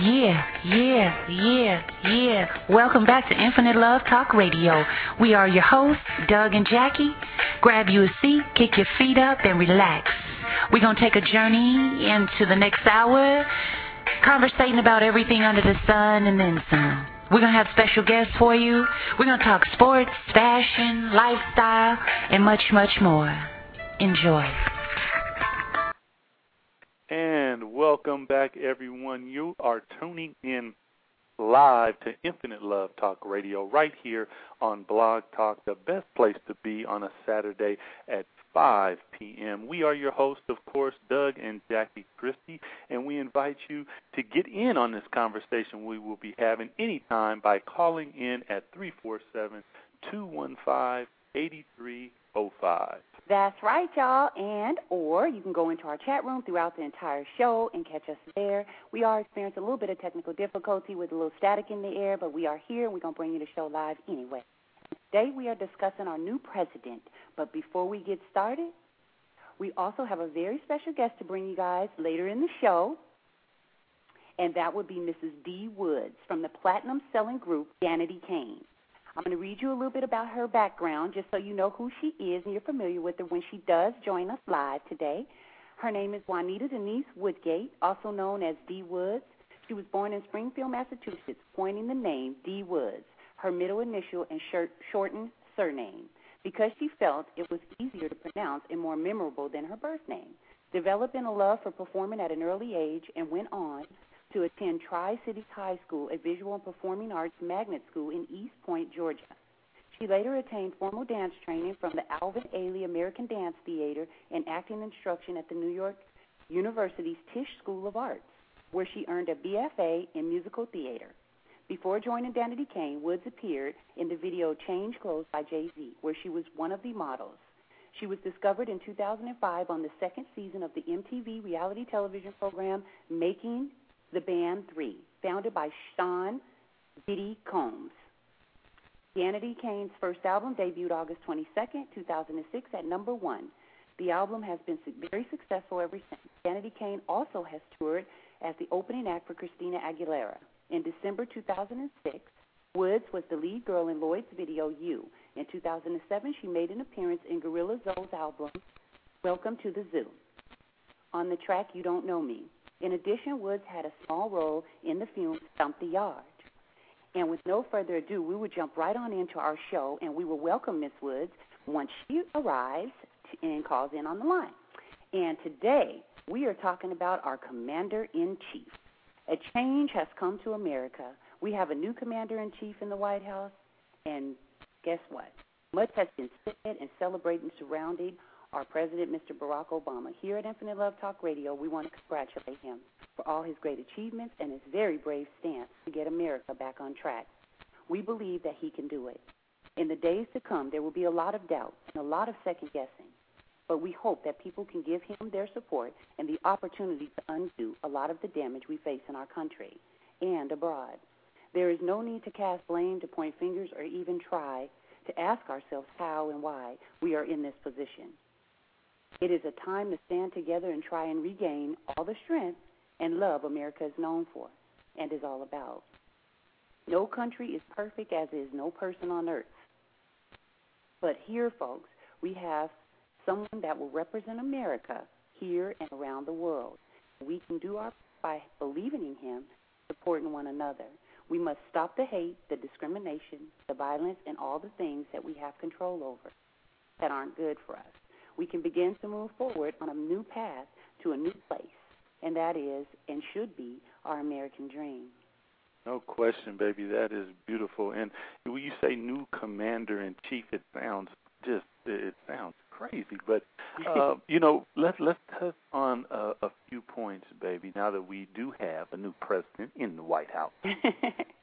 Yeah, yeah, yeah, yeah. Welcome back to Infinite Love Talk Radio. We are your hosts, Doug and Jackie. Grab you a seat, kick your feet up, and relax. We're going to take a journey into the next hour, conversating about everything under the sun and then some. We're going to have special guests for you. We're going to talk sports, fashion, lifestyle, and much, much more. Enjoy. And welcome back, everyone. You are tuning in live to Infinite Love Talk Radio right here on Blog Talk, the best place to be on a Saturday at 5 p.m. We are your hosts, of course, Doug and Jackie Christie, and we invite you to get in on this conversation we will be having anytime by calling in at 347 215 8305. That's right, y'all. And or you can go into our chat room throughout the entire show and catch us there. We are experiencing a little bit of technical difficulty with a little static in the air, but we are here and we're going to bring you the show live anyway. Today we are discussing our new president. But before we get started, we also have a very special guest to bring you guys later in the show. And that would be Mrs. D. Woods from the platinum selling group Danity Kane. I'm going to read you a little bit about her background just so you know who she is and you're familiar with her when she does join us live today. Her name is Wanita Denise Woodgett, also known as Dee Woods. She was born in Springfield, Massachusetts, coining the name Dee Woods, her middle initial and shortened surname, because she felt it was easier to pronounce and more memorable than her birth name. Developing a love for performing at an early age and went on to attend Tri Cities High School, a visual and performing arts magnet school in East Point, Georgia. She later attained formal dance training from the Alvin Ailey American Dance Theater and acting instruction at the New York University's Tisch School of Arts, where she earned a BFA in musical theater. Before joining Danity Kane, Woods appeared in the video Change Clothes by Jay Z, where she was one of the models. She was discovered in 2005 on the second season of the MTV reality television program Making the Band 3, founded by Sean Diddy Combs. Danity Kane's first album debuted August 22, 2006 at number one. The album has been very successful ever since. Danity Kane also has toured as the opening act for Christina Aguilera. In December 2006, Woods was the lead girl in Lloyd's video You. In 2007, she made an appearance in Gorilla Zoe's album Welcome to the Zoo. On the track You Don't Know Me, in addition, Woods had a small role in the film Stomp the Yard. And with no further ado, we will jump right on into our show, and we will welcome Miss Woods once she arrives and calls in on the line. And today, we are talking about our Commander in Chief. A change has come to America. We have a new Commander in Chief in the White House, and guess what? Much has been said and celebrated surrounding our president, Mr. Barack Obama. Here at Infinite Love Talk Radio, we want to congratulate him for all his great achievements and his very brave stance to get America back on track. We believe that he can do it. In the days to come, there will be a lot of doubt and a lot of second guessing, but we hope that people can give him their support and the opportunity to undo a lot of the damage we face in our country and abroad. There is no need to cast blame, to point fingers, or even try to ask ourselves how and why we are in this position. It is a time to stand together and try and regain all the strength and love America is known for and is all about. No country is perfect, as is no person on earth. But here, folks, we have someone that will represent America here and around the world. We can do our by believing in him, supporting one another. We must stop the hate, the discrimination, the violence, and all the things that we have control over that aren't good for us we can begin to move forward on a new path to a new place, and that is and should be our American dream. No question, baby. That is beautiful. And when you say new commander in chief, it sounds just it sounds crazy. But uh, you know, let's let's touch on a, a few points, baby. Now that we do have a new president in the White House.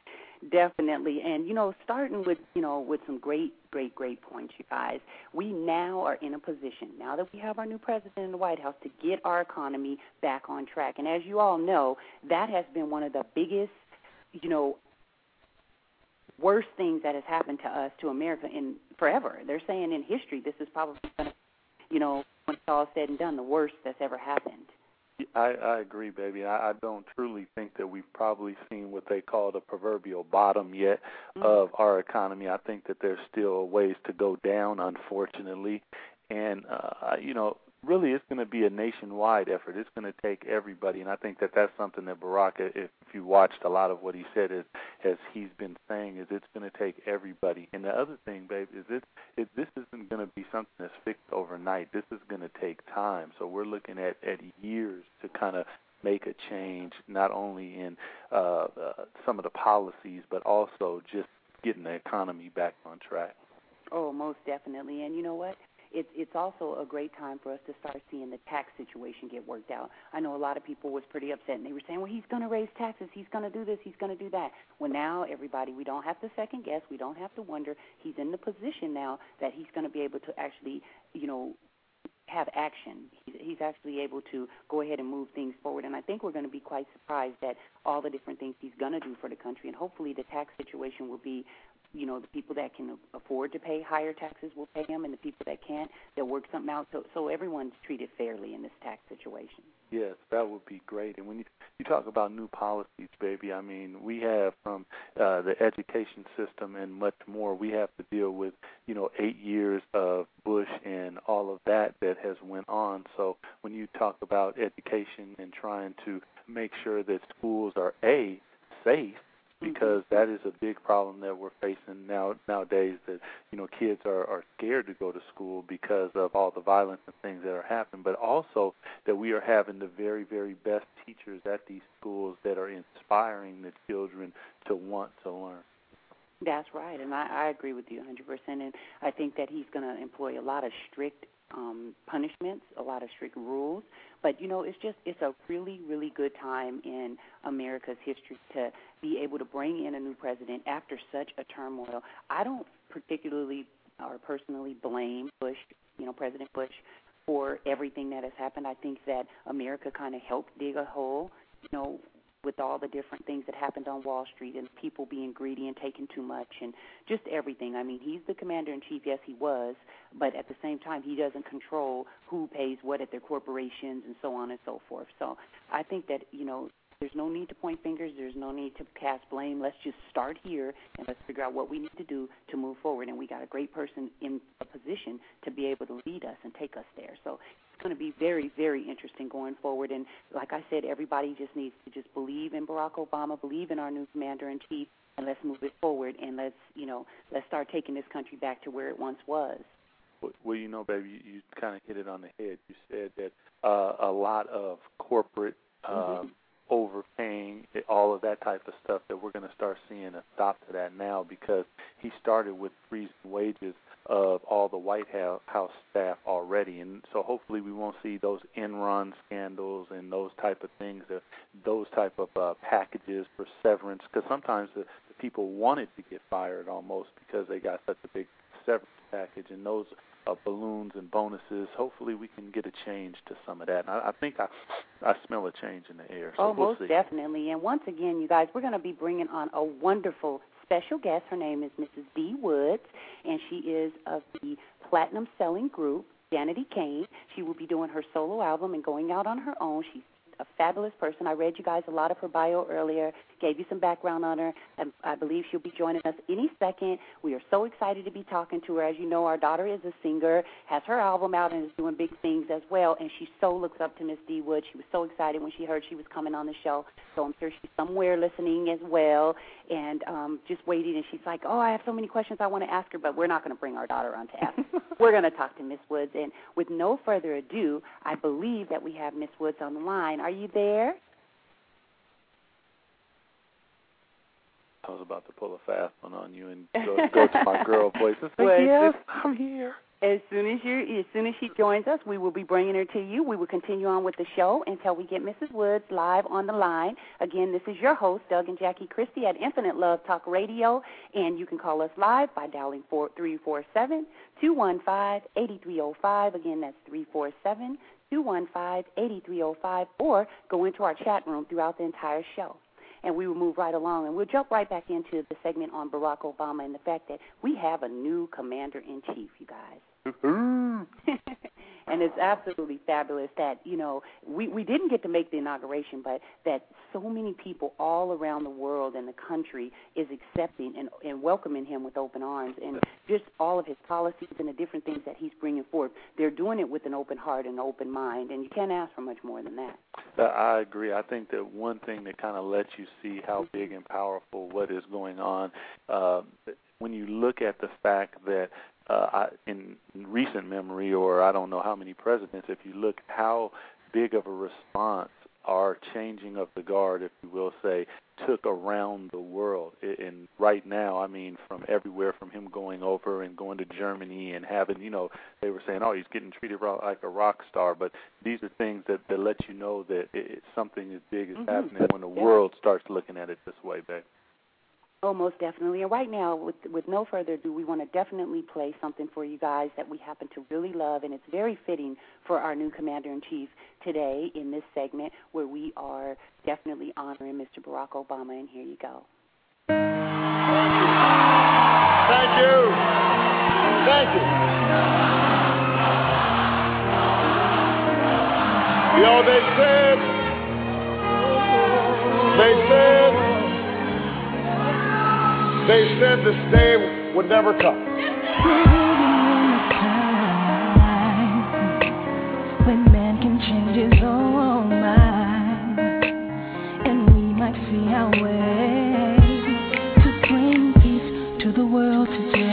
Definitely. And, you know, starting with, you know, with some great, great, great points, you guys. We now are in a position, now that we have our new president in the White House, to get our economy back on track. And as you all know, that has been one of the biggest, you know, worst things that has happened to us, to America, in forever. They're saying in history this is probably going to, you know, when it's all said and done, the worst that's ever happened. I, I agree, baby. I, I don't truly think that we've probably seen what they call the proverbial bottom yet mm-hmm. of our economy. I think that there's still ways to go down, unfortunately. And uh, you know, really it's going to be a nationwide effort. It's going to take everybody, and I think that that's something that Barack, if, you watched a lot of what he said, is as he's been saying, is it's going to take everybody. And the other thing, babe, is it, it this isn't going to be something that's fixed overnight. This is going to take time. So we're looking at at years to kind of make a change, not only in uh, uh, some of the policies, but also just getting the economy back on track. Oh, most definitely. And you know what? It's it's also a great time for us to start seeing the tax situation get worked out. I know a lot of people was pretty upset and they were saying, "Well, he's going to raise taxes. He's going to do this. He's going to do that." Well, now everybody, we don't have to second guess. We don't have to wonder. He's in the position now that he's going to be able to actually, you know, have action. He's actually able to go ahead and move things forward. And I think we're going to be quite surprised at all the different things he's going to do for the country. And hopefully the tax situation will be you know the people that can afford to pay higher taxes will pay them, and the people that can't, they'll work something out so so everyone's treated fairly in this tax situation. Yes, that would be great. And when you you talk about new policies, baby, I mean we have from uh, the education system and much more. We have to deal with you know eight years of Bush and all of that that has went on. So when you talk about education and trying to make sure that schools are a safe. Because that is a big problem that we're facing now nowadays that you know kids are are scared to go to school because of all the violence and things that are happening but also that we are having the very very best teachers at these schools that are inspiring the children to want to learn that's right and i i agree with you 100% and i think that he's going to employ a lot of strict um, punishments, a lot of strict rules. But you know, it's just it's a really really good time in America's history to be able to bring in a new president after such a turmoil. I don't particularly or personally blame Bush, you know, President Bush for everything that has happened. I think that America kind of helped dig a hole, you know, with all the different things that happened on Wall Street and people being greedy and taking too much and just everything. I mean, he's the commander in chief, yes, he was, but at the same time, he doesn't control who pays what at their corporations and so on and so forth. So I think that, you know, there's no need to point fingers. There's no need to cast blame. Let's just start here and let's figure out what we need to do to move forward. And we got a great person in a position to be able to lead us and take us there. So going to be very, very interesting going forward. And like I said, everybody just needs to just believe in Barack Obama, believe in our new commander in chief, and let's move it forward. And let's, you know, let's start taking this country back to where it once was. Well, you know, baby, you, you kind of hit it on the head. You said that uh, a lot of corporate um, mm-hmm overpaying, all of that type of stuff, that we're going to start seeing a stop to that now because he started with freezing wages of all the White House staff already, and so hopefully we won't see those Enron scandals and those type of things, uh, those type of uh, packages for severance, because sometimes the, the people wanted to get fired almost because they got such a big severance package, and those uh, balloons and bonuses. Hopefully, we can get a change to some of that. And I, I think I, I smell a change in the air. So oh, we'll most see. definitely. And once again, you guys, we're going to be bringing on a wonderful special guest. Her name is Mrs. Dee Woods, and she is of the Platinum Selling Group. Danity Kane. She will be doing her solo album and going out on her own. She's a fabulous person. I read you guys a lot of her bio earlier, gave you some background on her, and I believe she'll be joining us any second. We are so excited to be talking to her. As you know, our daughter is a singer, has her album out, and is doing big things as well. And she so looks up to Miss D Wood. She was so excited when she heard she was coming on the show. So I'm sure she's somewhere listening as well, and um, just waiting. And she's like, "Oh, I have so many questions I want to ask her, but we're not going to bring our daughter on to ask. we're going to talk to Miss Woods." And with no further ado, I believe that we have Miss Woods on the line. Are you there? I was about to pull a fast one on you and go, go to my girl voice and say, Well, "Yes, I'm here." As soon as you, as soon as she joins us, we will be bringing her to you. We will continue on with the show until we get Mrs. Woods live on the line. Again, this is your host, Doug and Jackie Christie at Infinite Love Talk Radio, and you can call us live by dialing four three four seven two one five eighty three zero oh, five. Again, that's three four seven two one five eighty three zero oh, five, or go into our chat room throughout the entire show and we will move right along. And we'll jump right back into the segment on Barack Obama and the fact that we have a new commander in chief, you guys. Mm-hmm. and it's absolutely fabulous that you know we we didn't get to make the inauguration, but that so many people all around the world and the country is accepting and, and welcoming him with open arms, and just all of his policies and the different things that he's bringing forth. They're doing it with an open heart and an open mind, and you can't ask for much more than that. Uh, I agree. I think that one thing that kind of lets you see how big and powerful what is going on uh, when you look at the fact that uh, I, in recent memory, or I don't know how many presidents, if you look how big of a response our changing of the guard, if you will say, took around the world. And right now, I mean, from everywhere, from him going over and going to Germany and having, you know, they were saying, oh, he's getting treated like a rock star. But these are things that, that let you know that it, something as big is mm-hmm. happening when the yeah. world starts looking at it this way, babe. Oh, most definitely. And right now, with with no further ado, we want to definitely play something for you guys that we happen to really love, and it's very fitting for our new commander in chief today in this segment where we are definitely honoring Mr. Barack Obama. And here you go. Thank you. Thank you. You know, they said, they said, they said this day would never come. When man can change his own mind, and we might see our way to bring peace to the world today.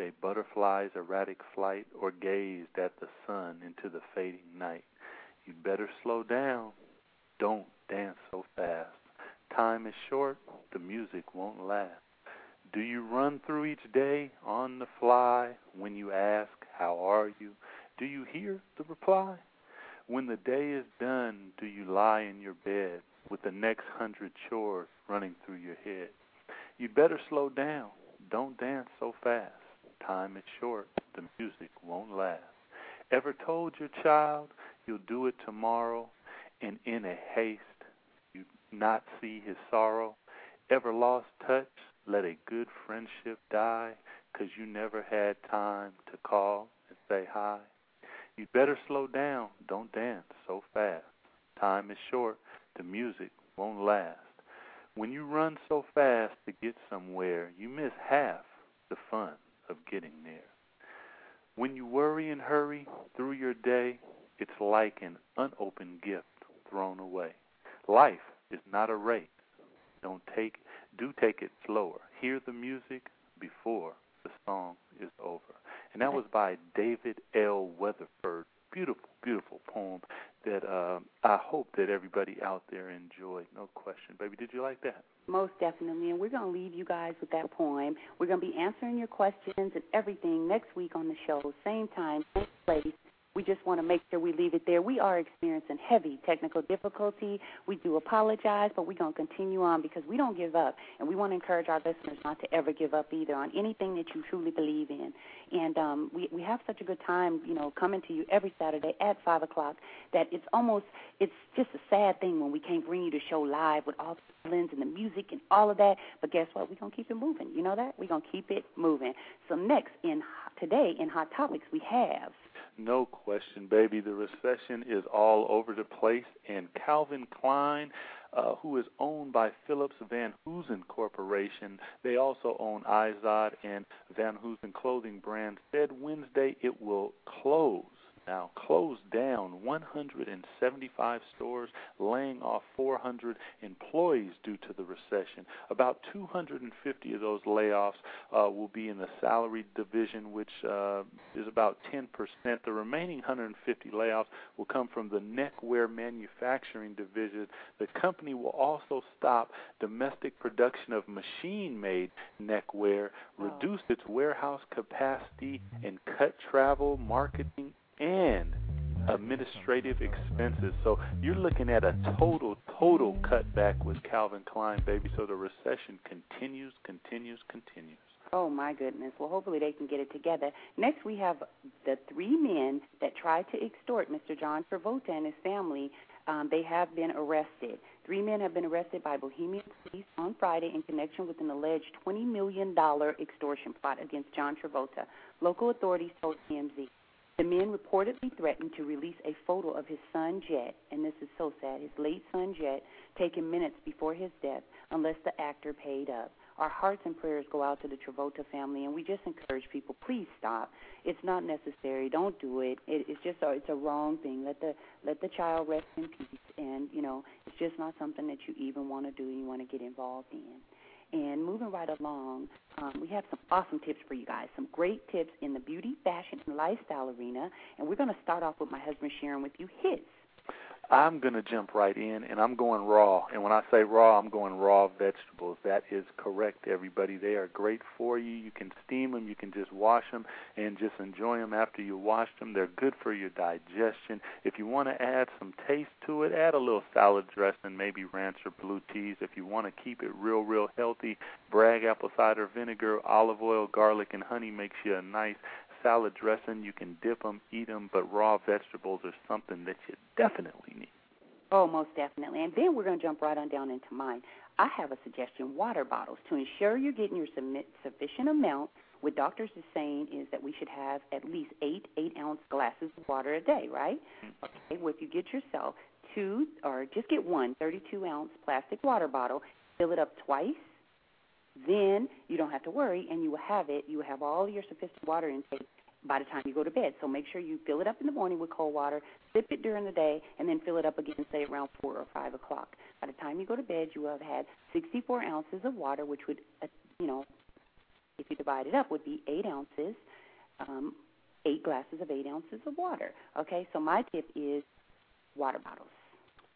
A butterfly's erratic flight or gazed at the sun into the fading night. You'd better slow down. Don't dance so fast. Time is short, the music won't last. Do you run through each day on the fly when you ask, How are you? Do you hear the reply? When the day is done, do you lie in your bed with the next hundred chores running through your head? You'd better slow down. Don't dance so fast. Time is short. The music won't last. Ever told your child you'll do it tomorrow, and in a haste you not see his sorrow? Ever lost touch? Let a good friendship die, 'cause you never had time to call and say hi? You better slow down. Don't dance so fast. Time is short. The music won't last. When you run so fast to get somewhere, you miss half the fun of getting there. When you worry and hurry through your day, it's like an unopened gift thrown away. Life is not a race. Don't take do take it slower. Hear the music before the song is over and that was by David L. Weatherford. Beautiful, beautiful poem that uh, I hope that everybody out there enjoyed. No question, baby. Did you like that? Most definitely, and we're going to leave you guys with that poem. We're going to be answering your questions and everything next week on the show, same time, same place. We just want to make sure we leave it there. We are experiencing heavy technical difficulty. We do apologize, but we're going to continue on because we don't give up. And we want to encourage our listeners not to ever give up either on anything that you truly believe in. And um, we, we have such a good time, you know, coming to you every Saturday at 5 o'clock that it's almost, it's just a sad thing when we can't bring you the show live with all the violins and the music and all of that. But guess what? We're going to keep it moving. You know that? We're going to keep it moving. So next, in today in Hot Topics, we have no question, baby. The recession is all over the place, and Calvin Klein, uh, who is owned by Phillips Van Heusen Corporation, they also own Izod and Van Heusen clothing brand, said Wednesday it will close now closed down 175 stores, laying off 400 employees due to the recession. About 250 of those layoffs uh, will be in the salary division, which uh, is about 10%. The remaining 150 layoffs will come from the neckwear manufacturing division. The company will also stop domestic production of machine made neckwear, reduce its warehouse capacity, and cut travel, marketing, and administrative expenses. So you're looking at a total, total cutback with Calvin Klein, baby. So the recession continues, continues, continues. Oh my goodness. Well, hopefully they can get it together. Next, we have the three men that tried to extort Mr. John Travolta and his family. Um, they have been arrested. Three men have been arrested by Bahamian police on Friday in connection with an alleged $20 million extortion plot against John Travolta. Local authorities told TMZ. The men reportedly threatened to release a photo of his son Jet, and this is so sad, his late son Jet, taken minutes before his death, unless the actor paid up. Our hearts and prayers go out to the Travolta family, and we just encourage people: please stop. It's not necessary. Don't do it. it it's just a, it's a wrong thing. Let the let the child rest in peace, and you know it's just not something that you even want to do. You want to get involved in. And moving right along, um, we have some awesome tips for you guys. Some great tips in the beauty, fashion, and lifestyle arena. And we're going to start off with my husband sharing with you his. I'm going to jump right in, and I'm going raw. And when I say raw, I'm going raw vegetables. That is correct, everybody. They are great for you. You can steam them, you can just wash them, and just enjoy them after you wash them. They're good for your digestion. If you want to add some taste to it, add a little salad dressing, maybe ranch or blue cheese. If you want to keep it real, real healthy, Bragg apple cider vinegar, olive oil, garlic, and honey makes you a nice salad dressing. You can dip them, eat them, but raw vegetables are something that you definitely need. Oh, most definitely. And then we're going to jump right on down into mine. I have a suggestion water bottles. To ensure you're getting your sufficient amount, what doctors are saying is that we should have at least eight eight ounce glasses of water a day, right? Mm-hmm. Okay, well, if you get yourself two or just get one 32 ounce plastic water bottle, fill it up twice, then you don't have to worry and you will have it. You will have all your sufficient water intake by the time you go to bed. So make sure you fill it up in the morning with cold water, sip it during the day, and then fill it up again, say around 4 or 5 o'clock. By the time you go to bed, you will have had 64 ounces of water, which would, uh, you know, if you divide it up, would be 8 ounces, um, 8 glasses of 8 ounces of water. Okay, so my tip is water bottles.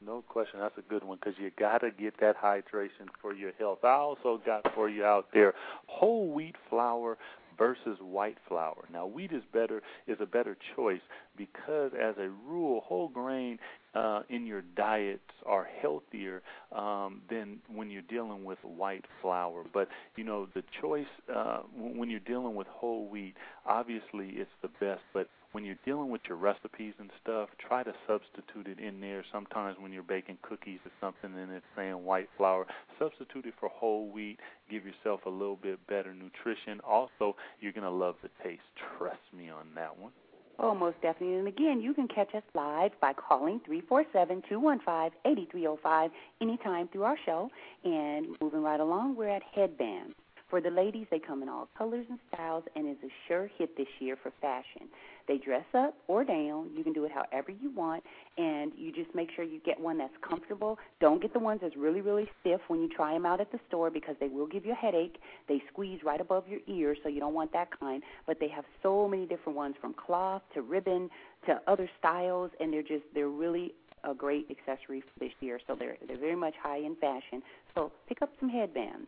No question, that's a good one because you got to get that hydration for your health. I also got for you out there whole wheat flour versus white flour. Now, wheat is better is a better choice because, as a rule, whole grain uh, in your diets are healthier um, than when you're dealing with white flour. But you know, the choice uh, when you're dealing with whole wheat, obviously it's the best. But when you're dealing with your recipes and stuff, try to substitute it in there. Sometimes when you're baking cookies or something and it's saying white flour, substitute it for whole wheat. Give yourself a little bit better nutrition. Also, you're going to love the taste. Trust me on that one. Oh, most definitely. And again, you can catch us live by calling 347-215-8305 anytime through our show. And moving right along, we're at Headbands. For the ladies, they come in all colors and styles and is a sure hit this year for fashion. They dress up or down. You can do it however you want, and you just make sure you get one that's comfortable. Don't get the ones that's really, really stiff when you try them out at the store because they will give you a headache. They squeeze right above your ear, so you don't want that kind. But they have so many different ones from cloth to ribbon to other styles, and they're just they're really a great accessory for this year. So they're they're very much high in fashion. So pick up some headbands.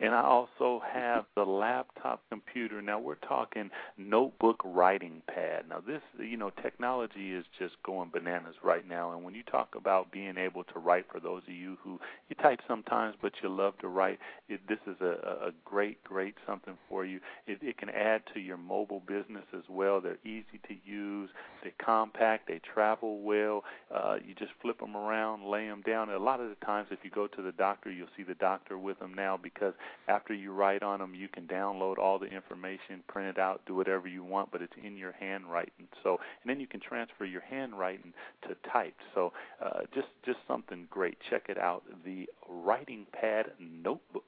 And I also have the laptop computer. Now we're talking notebook writing pad. Now this, you know, technology is just going bananas right now. And when you talk about being able to write, for those of you who you type sometimes but you love to write, it, this is a, a great, great something for you. It, it can add to your mobile business as well. They're easy to use. They're compact. They travel well. Uh, you just flip them around, lay them down. And a lot of the times, if you go to the doctor, you'll see the doctor with them now because after you write on them, you can download all the information, print it out, do whatever you want, but it's in your handwriting. So, and then you can transfer your handwriting to typed. So, uh, just just something great. Check it out. The Writing Pad Notebook.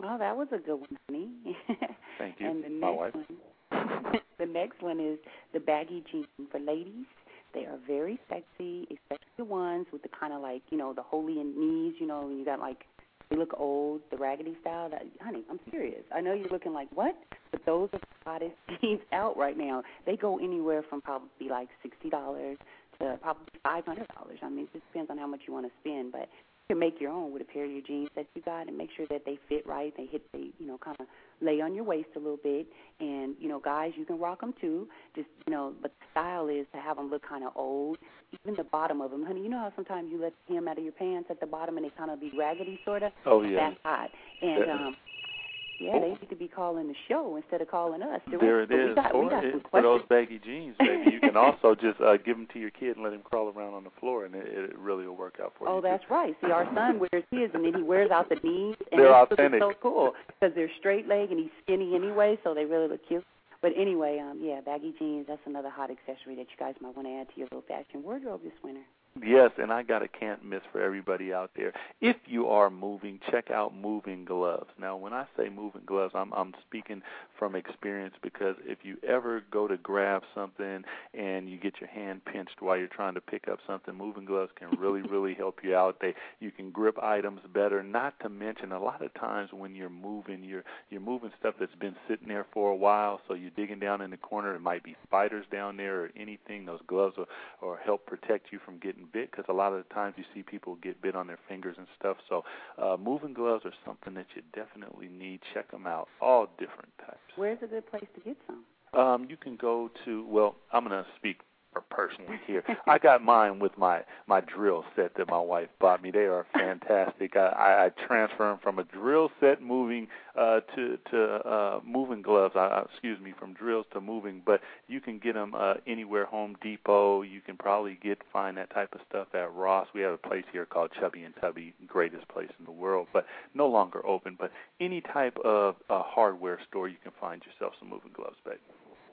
Well, that was a good one, honey. Thank you. and the My wife. one, the next one is the baggy jeans for ladies. They are very sexy, especially the ones with the kind of like you know the holy in knees. You know, you got like they look old, the raggedy style. That, honey, I'm serious. I know you're looking like what, but those are the hottest jeans out right now. They go anywhere from probably like sixty dollars to probably five hundred dollars. I mean, it just depends on how much you want to spend, but you can make your own with a pair of your jeans that you got and make sure that they fit right. They hit, they you know, kind of lay on your waist a little bit. And you know, guys, you can rock them too. Just you know, but the style is to have them look kind of old. Even the bottom of them, honey. You know how sometimes you let the hem out of your pants at the bottom and they kind of be raggedy, sort of. Oh yeah. That's hot. And Yeah. um, yeah, they need to be calling the show instead of calling us. There it is. Got, we for, got some for those baggy jeans, baby. You can also just uh, give them to your kid and let him crawl around on the floor, and it, it really will work out for you. Oh, that's right. See, our son wears his, and then he wears out the knees, and They're it's authentic. so cool because they're straight leg and he's skinny anyway, so they really look cute. But anyway, um, yeah, baggy jeans. That's another hot accessory that you guys might want to add to your little fashion wardrobe this winter. Yes, and I got a can't miss for everybody out there. If you are moving, check out moving gloves. Now, when I say moving gloves, I'm I'm speaking from experience because if you ever go to grab something and you get your hand pinched while you're trying to pick up something, moving gloves can really really help you out. They you can grip items better. Not to mention a lot of times when you're moving, you're you're moving stuff that's been sitting there for a while, so you're digging down in the corner. It might be spiders down there or anything. Those gloves will or help protect you from getting bit because a lot of the times you see people get bit on their fingers and stuff. So uh, moving gloves are something that you definitely need. Check them out, all different types. Where's a good place to get some? Um, you can go to well, I'm going to speak for personally here. I got mine with my my drill set that my wife bought me. They are fantastic. I, I, I transfer them from a drill set moving uh, to to uh, moving gloves. I, I- excuse me, from drills to moving. But you can get them uh, anywhere. Home Depot. You can probably get find that type of stuff at Ross. We have a place here called Chubby and Tubby, greatest place in the world, but no longer open. But any type of uh, hardware store, you can find yourself some moving gloves, babe.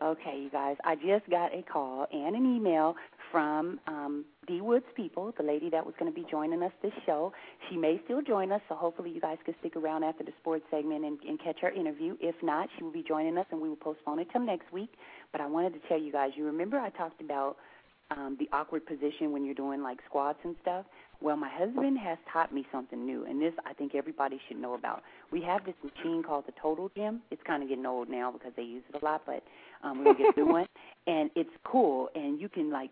Okay, you guys. I just got a call and an email from um, D Woods People, the lady that was going to be joining us this show. She may still join us, so hopefully you guys can stick around after the sports segment and, and catch her interview. If not, she will be joining us, and we will postpone it till next week. But I wanted to tell you guys. You remember I talked about um, the awkward position when you're doing like squats and stuff. Well, my husband has taught me something new, and this I think everybody should know about. We have this machine called the Total Gym. It's kind of getting old now because they use it a lot, but um, we're gonna get a new one, and it's cool. And you can like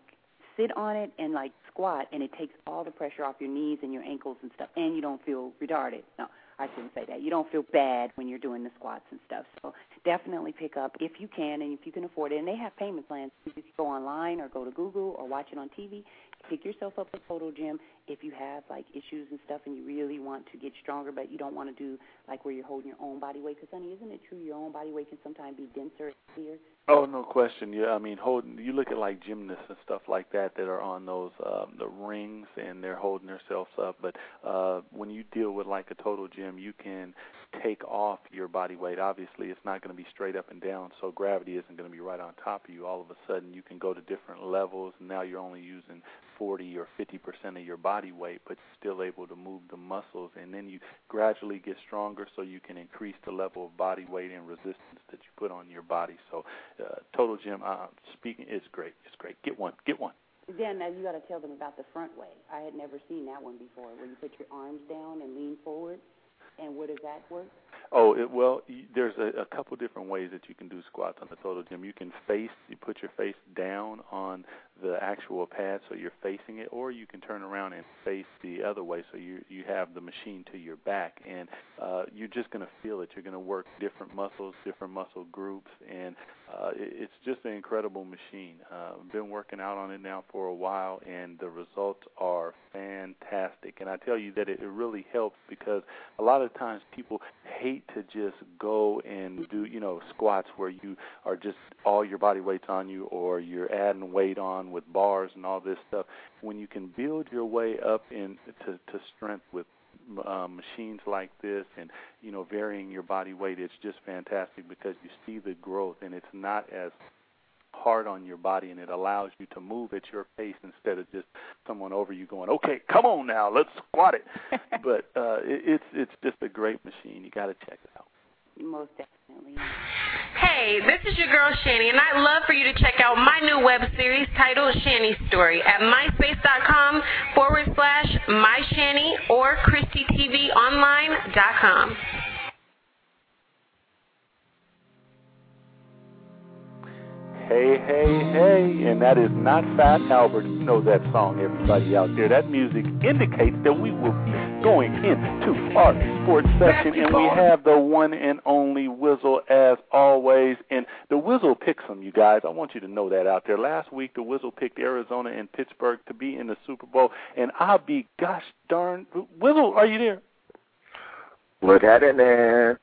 sit on it and like squat, and it takes all the pressure off your knees and your ankles and stuff, and you don't feel retarded. No, I shouldn't say that. You don't feel bad when you're doing the squats and stuff. So definitely pick up if you can and if you can afford it. And they have payment plans. You can go online or go to Google or watch it on TV. Pick yourself up a Total Gym if you have like issues and stuff and you really want to get stronger, but you don't want to do like where you're holding your own body weight. Because honey, isn't it true your own body weight can sometimes be denser here? Oh, no question. Yeah, I mean, holding. You look at like gymnasts and stuff like that that are on those um, the rings and they're holding themselves up. But uh, when you deal with like a total gym, you can take off your body weight. Obviously, it's not going to be straight up and down, so gravity isn't going to be right on top of you. All of a sudden, you can go to different levels. And now you're only using 40 or 50 percent of your body weight, but still able to move the muscles, and then you gradually get stronger, so you can increase the level of body weight and resistance that you put on your body. So, uh, Total Gym, uh, speaking, is great. It's great. Get one. Get one. Then now you got to tell them about the front way. I had never seen that one before, where you put your arms down and lean forward. And what does that work? Oh, it, well, there's a, a couple different ways that you can do squats on the total gym. You can face, you put your face down on the actual pad so you're facing it, or you can turn around and face the other way so you you have the machine to your back, and uh, you're just going to feel it. You're going to work different muscles, different muscle groups, and uh, it, it's just an incredible machine. Uh, I've been working out on it now for a while, and the results are fantastic. And I tell you that it, it really helps because a lot of times people hate to just go and do you know squats where you are just all your body weight's on you, or you're adding weight on with bars and all this stuff. When you can build your way up in to, to strength with um, machines like this and you know varying your body weight it's just fantastic because you see the growth and it's not as hard on your body and it allows you to move at your pace instead of just someone over you going okay come on now let's squat it but uh it, it's it's just a great machine you got to check it out Most definitely. Hey, this is your girl Shani, and I'd love for you to check out my new web series titled Shani Story at myspace.com forward slash myshani or ChristyTVOnline.com. Hey, hey, hey, and that is not Fat Albert. You know that song, everybody out there. That music indicates that we will be going into our sports section, and we have the one and only Wizzle as always. And the Wizzle picks them, you guys. I want you to know that out there. Last week, the Wizzle picked Arizona and Pittsburgh to be in the Super Bowl, and I'll be gosh darn. Wizzle, are you there? Look at it, man.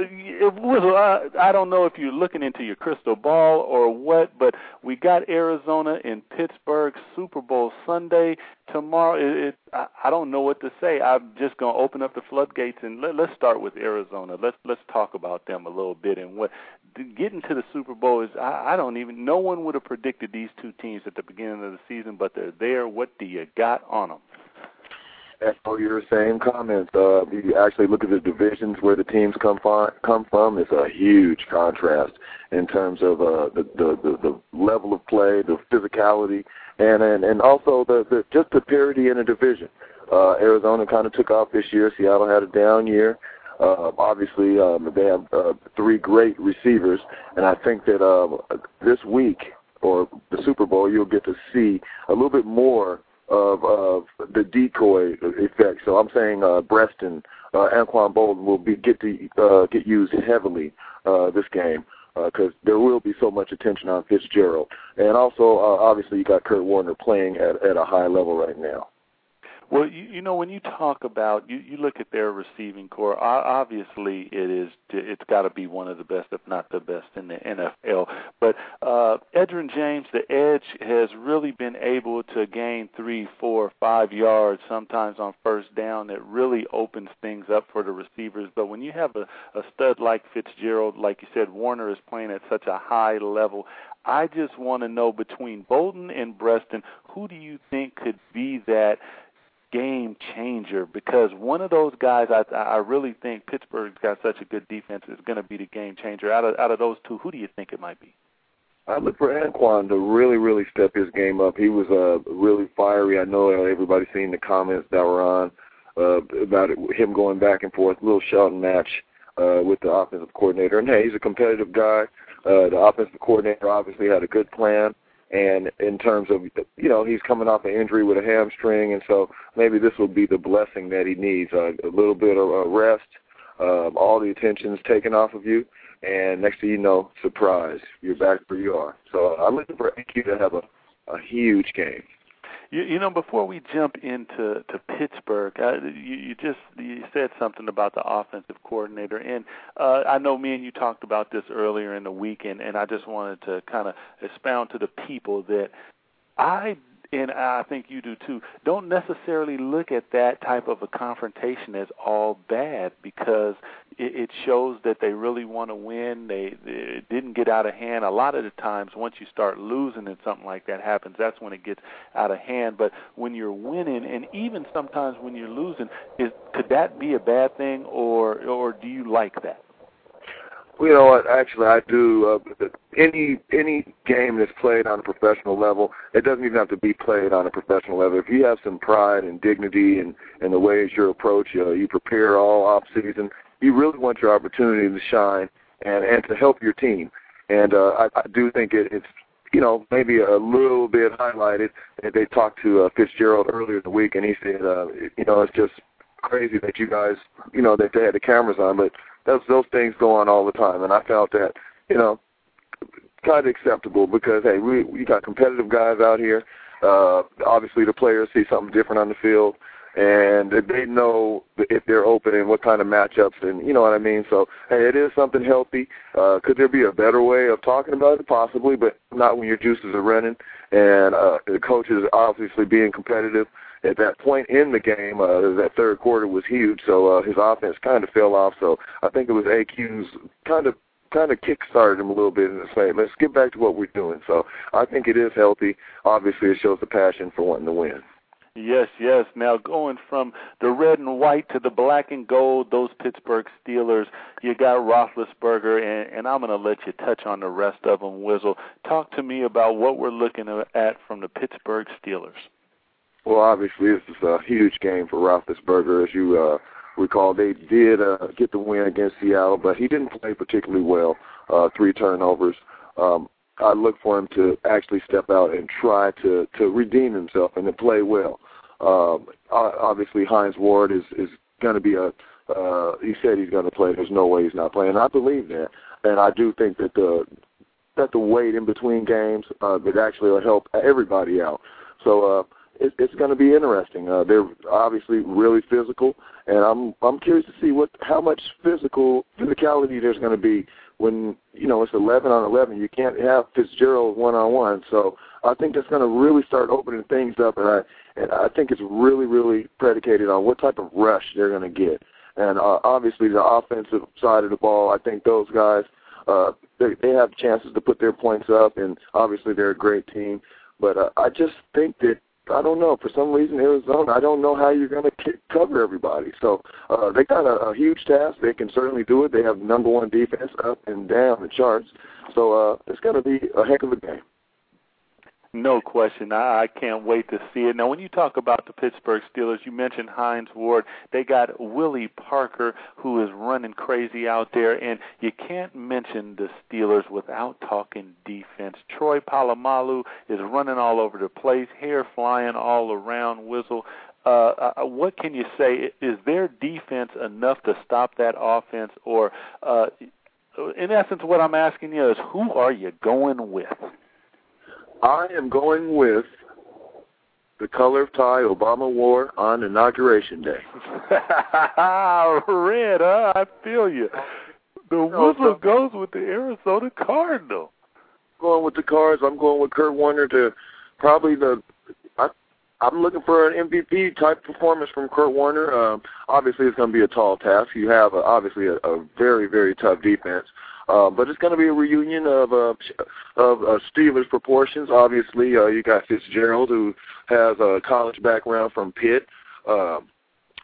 Was, uh, I don't know if you're looking into your crystal ball or what, but we got Arizona and Pittsburgh Super Bowl Sunday tomorrow. It, it I, I don't know what to say. I'm just to open up the floodgates and let, let's start with Arizona. Let's let's talk about them a little bit and what getting to the Super Bowl is. I, I don't even. No one would have predicted these two teams at the beginning of the season, but they're there. What do you got on them? Echo your same comments. Uh, you actually look at the divisions where the teams come from, come from, it's a huge contrast in terms of uh, the, the, the the level of play, the physicality, and and and also the, the just the parity in the division. Uh, Arizona kind of took off this year. Seattle had a down year. Uh, obviously, um, they have uh, three great receivers, and I think that uh, this week or the Super Bowl, you'll get to see a little bit more of, of the decoy effect. So I'm saying uh, Breaston, uh, Anquan Boldin will be get to uh, get used heavily uh, this game because uh, there will be so much attention on Fitzgerald, and also uh, obviously you got Kurt Warner playing at at a high level right now. Well, you, you know, when you talk about you, you look at their receiving corps. Obviously, it is it's got to be one of the best, if not the best, in the NFL. But uh, Edgerrin James, the edge, has really been able to gain three, four, five yards sometimes on first down. That really opens things up for the receivers. But when you have a, a stud like Fitzgerald, like you said, Warner is playing at such a high level. I just want to know between Boldin and Breaston, who do you think could be that? Game changer because one of those guys I I really think Pittsburgh's got such a good defense is going to be the game changer. Out of out of those two, who do you think it might be? I look for Anquan to really, really step his game up. He was uh, really fiery. I know everybody's seen the comments that were on uh, about it, him going back and forth, little shouting match uh, with the offensive coordinator. And hey, he's a competitive guy. Uh, the offensive coordinator obviously had a good plan, And in terms of, you know, he's coming off an injury with a hamstring, and so maybe this will be the blessing that he needs. Uh, a little bit of a rest, um, all the attention's taken off of you, and next thing you know, surprise, you're back where you are. So I'm looking for AQ to have a, a huge game. You, you know, before we jump into to Pittsburgh, uh, you, you just you said something about the offensive coordinator, and uh, I know me and you talked about this earlier in the weekend, and I just wanted to kind of expound to the people that I and I think you do too, don't necessarily look at that type of a confrontation as all bad because it, it shows that they really want to win. They, they didn't get out of hand. A lot of the times, once you start losing and something like that happens, that's when it gets out of hand. But when you're winning, and even sometimes when you're losing, is could that be a bad thing, or or do you like that? Well, you know what? Actually, I do. Uh, any any game that's played on a professional level, it doesn't even have to be played on a professional level. If you have some pride and dignity and and the ways you approach, uh, you prepare all off season. You really want your opportunity to shine and and to help your team. And uh, I, I do think it, it's you know maybe a little bit highlighted. They talked to uh, Fitzgerald earlier in the week, and he said, uh, you know, it's just crazy that you guys, you know, that they had the cameras on, but those those things go on all the time, and I felt that you know kind of acceptable because hey, we we got competitive guys out here. Uh, obviously, the players see something different on the field, and they know if they're open and what kind of matchups, and you know what I mean. So hey, it is something healthy. Uh, could there be a better way of talking about it? Possibly, but not when your juices are running, and uh, the coaches obviously being competitive at that point in the game, uh, that third quarter was huge. So uh, his offense kind of fell off. So I think it was AQ's kind of kind of kick-started him a little bit and say, let's get back to what we're doing. So I think it is healthy. Obviously, it shows the passion for wanting to win. Yes, yes. Now going from the red and white to the black and gold, those Pittsburgh Steelers, you got Roethlisberger, and, and I'm going to let you touch on the rest of them. Wizzle, talk to me about what we're looking at from the Pittsburgh Steelers. Well, obviously, this is a huge game for Roethlisberger. As you uh, recall, they did uh, get the win against Seattle, but he didn't play particularly well. Uh, three turnovers. Um, I look for him to actually step out and try to to redeem himself and to play well. Um, obviously, Hines Ward is is going to be a. Uh, he said he's going to play. There's no way he's not playing. I believe that, and I do think that the that the wait in between games uh, that actually will help everybody out. So. Uh, it, it's going to be interesting. Uh, they're obviously really physical, and I'm I'm curious to see what how much physical physicality there's going to be when you know it's 11 on 11. You can't have Fitzgerald one on one, so I think that's going to really start opening things up, and I and I think it's really really predicated on what type of rush they're going to get. And uh, obviously the offensive side of the ball, I think those guys uh, they, they have chances to put their points up, and obviously they're a great team. But uh, I just think that I don't know. For some reason, Arizona, I don't know how you're going to cover everybody. So uh, they got a, a huge task. They can certainly do it. They have number one defense up and down the charts. So uh, it's going to be a heck of a game. No question. I, I can't wait to see it. Now, when you talk about the Pittsburgh Steelers, you mentioned Hines Ward. They got Willie Parker, who is running crazy out there, and you can't mention the Steelers without talking defense. Troy Polamalu is running all over the place, hair flying all around. Wizzle. Uh, uh, what can you say? Is their defense enough to stop that offense, or uh, in essence, what I'm asking you is, who are you going with? I am going with the color of tie Obama wore on inauguration day. Red, huh? I feel you. The Wizzle goes with the Arizona Cardinal. Going with the Cards. I'm going with Kurt Warner to probably the. I, I'm looking for an MVP type performance from Kurt Warner. Um, obviously, it's going to be a tall task. You have a, obviously a, a very very tough defense. Uh, but it's going to be a reunion of uh, of uh, Steelers proportions. Obviously, uh, you got Fitzgerald, who has a college background from Pitt. Uh,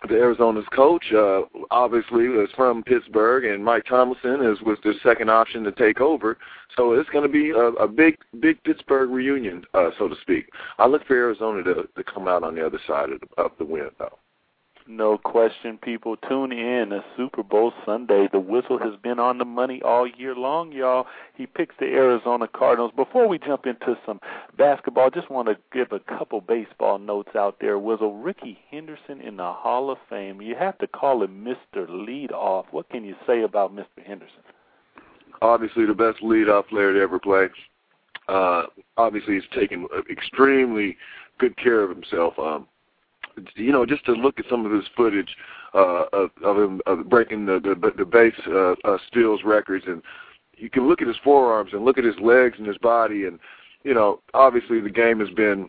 the Arizona's coach, uh, obviously, is from Pittsburgh, and Mike Tomlinson is was the second option to take over. So it's going to be a, a big, big Pittsburgh reunion, uh, so to speak. I look for Arizona to to come out on the other side of the, of the win, though. No question, people. Tune in. A Super Bowl Sunday. The Wizzle has been on the money all year long, y'all. He picks the Arizona Cardinals. Before we jump into some basketball, just want to give a couple baseball notes out there. Wizzle Rickey Henderson in the Hall of Fame. You have to call him Mr. Leadoff. What can you say about Mr. Henderson? Obviously, the best leadoff player to ever play. Uh, obviously, he's taken extremely good care of himself. Um, you know, just to look at some of his footage uh, of, of him of breaking the the, the base uh, uh, steals records, and you can look at his forearms and look at his legs and his body, and you know, obviously the game has been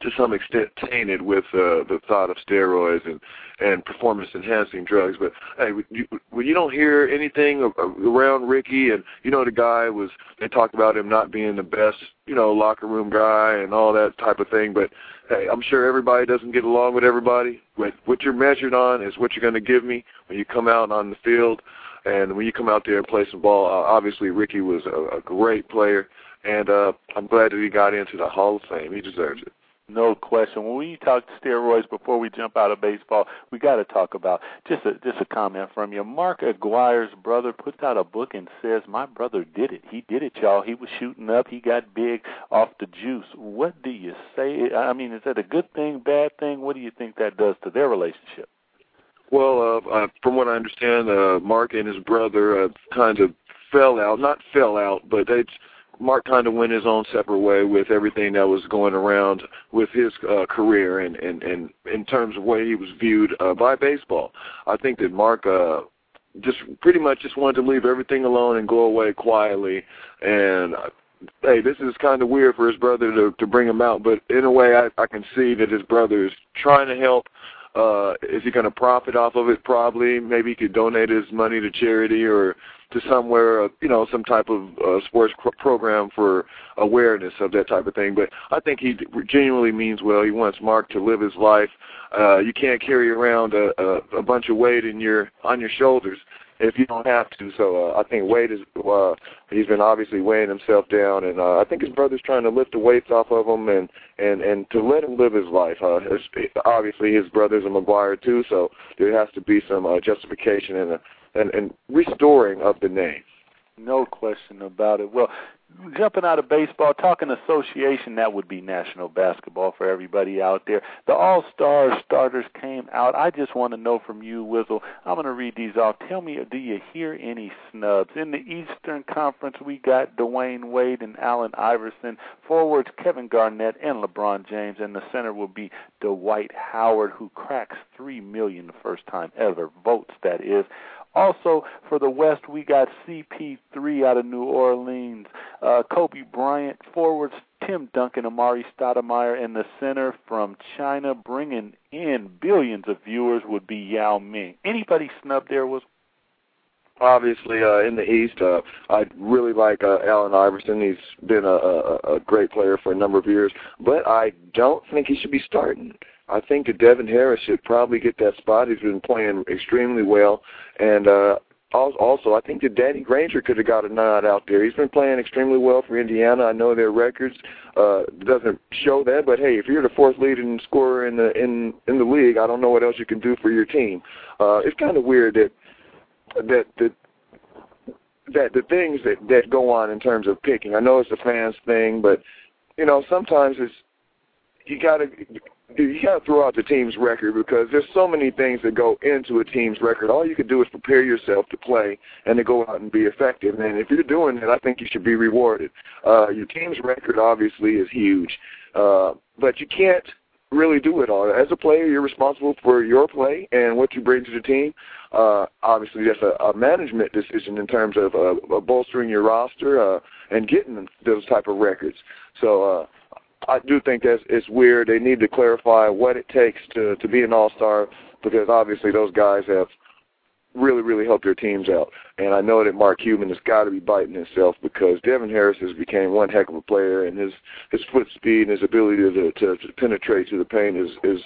to some extent tainted with uh, the thought of steroids and and performance enhancing drugs. But hey, when you don't hear anything around Rickey, and you know the guy was, they talked about him not being the best, you know, locker room guy and all that type of thing. But hey, I'm sure everybody doesn't get along with everybody. But what you're measured on is what you're going to give me when you come out on the field. And when you come out there and play some ball, uh, obviously Rickey was a, a great player, and uh, I'm glad that he got into the Hall of Fame. He deserves it. No question. When we talk steroids before we jump out of baseball, we got to talk about just a just a comment from you. Mark McGwire's brother puts out a book and says, "My brother did it. He did it, y'all. He was shooting up. He got big off the juice." What do you say? I mean, is that a good thing, bad thing? What do you think that does to their relationship? Well, uh, uh, from what I understand, uh, Mark and his brother uh, kind of fell out. Not fell out, but it's Mark kind of went his own separate way with everything that was going around with his uh, career and, and, and in terms of way he was viewed uh, by baseball. I think that Mark uh, just pretty much just wanted to leave everything alone and go away quietly. And uh, hey, this is kind of weird for his brother to to bring him out, but in a way, I, I can see that his brother is trying to help. Uh, is he going to profit off of it? Probably. Maybe he could donate his money to charity or to somewhere, uh, you know, some type of uh, sports cr- program for awareness of that type of thing. But I think he genuinely means well. He wants Mark to live his life. Uh, you can't carry around a, a, a bunch of weight in your on your shoulders if you don't have to. So uh, I think Wade is uh, he's been obviously weighing himself down, and uh, I think his brother's trying to lift the weights off of him and and and to let him live his life. Uh, his, obviously, his brother's a McGwire too, so there has to be some uh, justification and a and, and restoring of the name. No question about it. Well, jumping out of baseball, talking association, that would be national basketball for everybody out there. The All Star starters came out. I just want to know from you, Wizzle. I'm going to read these off. Tell me, do you hear any snubs? In the Eastern Conference, we got Dwyane Wade and Allen Iverson. Forwards, Kevin Garnett and LeBron James. And the center will be Dwight Howard, who cracks three million the first time ever. Votes, that is. Also, for the West, we got CP3 out of New Orleans, uh, Kobe Bryant, forwards Tim Duncan, Amar'e Stoudemire, and the center from China, bringing in billions of viewers, would be Yao Ming. Anybody snubbed there was? Obviously, uh, in the East, uh, I really like uh, Allen Iverson. He's been a, a, a great player for a number of years, but I don't think he should be starting. I think that Devin Harris should probably get that spot. He's been playing extremely well, and uh, also I think that Danny Granger could have got a nod out there. He's been playing extremely well for Indiana. I know their records uh, doesn't show that, but hey, if you're the fourth leading scorer in the in in the league, I don't know what else you can do for your team. Uh, it's kind of weird that that that that the things that that go on in terms of picking. I know it's a fans thing, but you know sometimes it's you got to you got to throw out the team's record because there's so many things that go into a team's record. All you can do is prepare yourself to play and to go out and be effective. And if you're doing that, I think you should be rewarded. Uh, your team's record obviously is huge, uh, but you can't really do it all. As a player, you're responsible for your play and what you bring to the team. Uh, obviously, that's a, a management decision in terms of uh, bolstering your roster uh, and getting those type of records. So. Uh, I do think that it's weird. They need to clarify what it takes to to be an all star because obviously those guys have really really helped their teams out. And I know that Mark Cuban has got to be biting himself because Devin Harris has became one heck of a player, and his his foot speed and his ability to to, to penetrate to the paint is is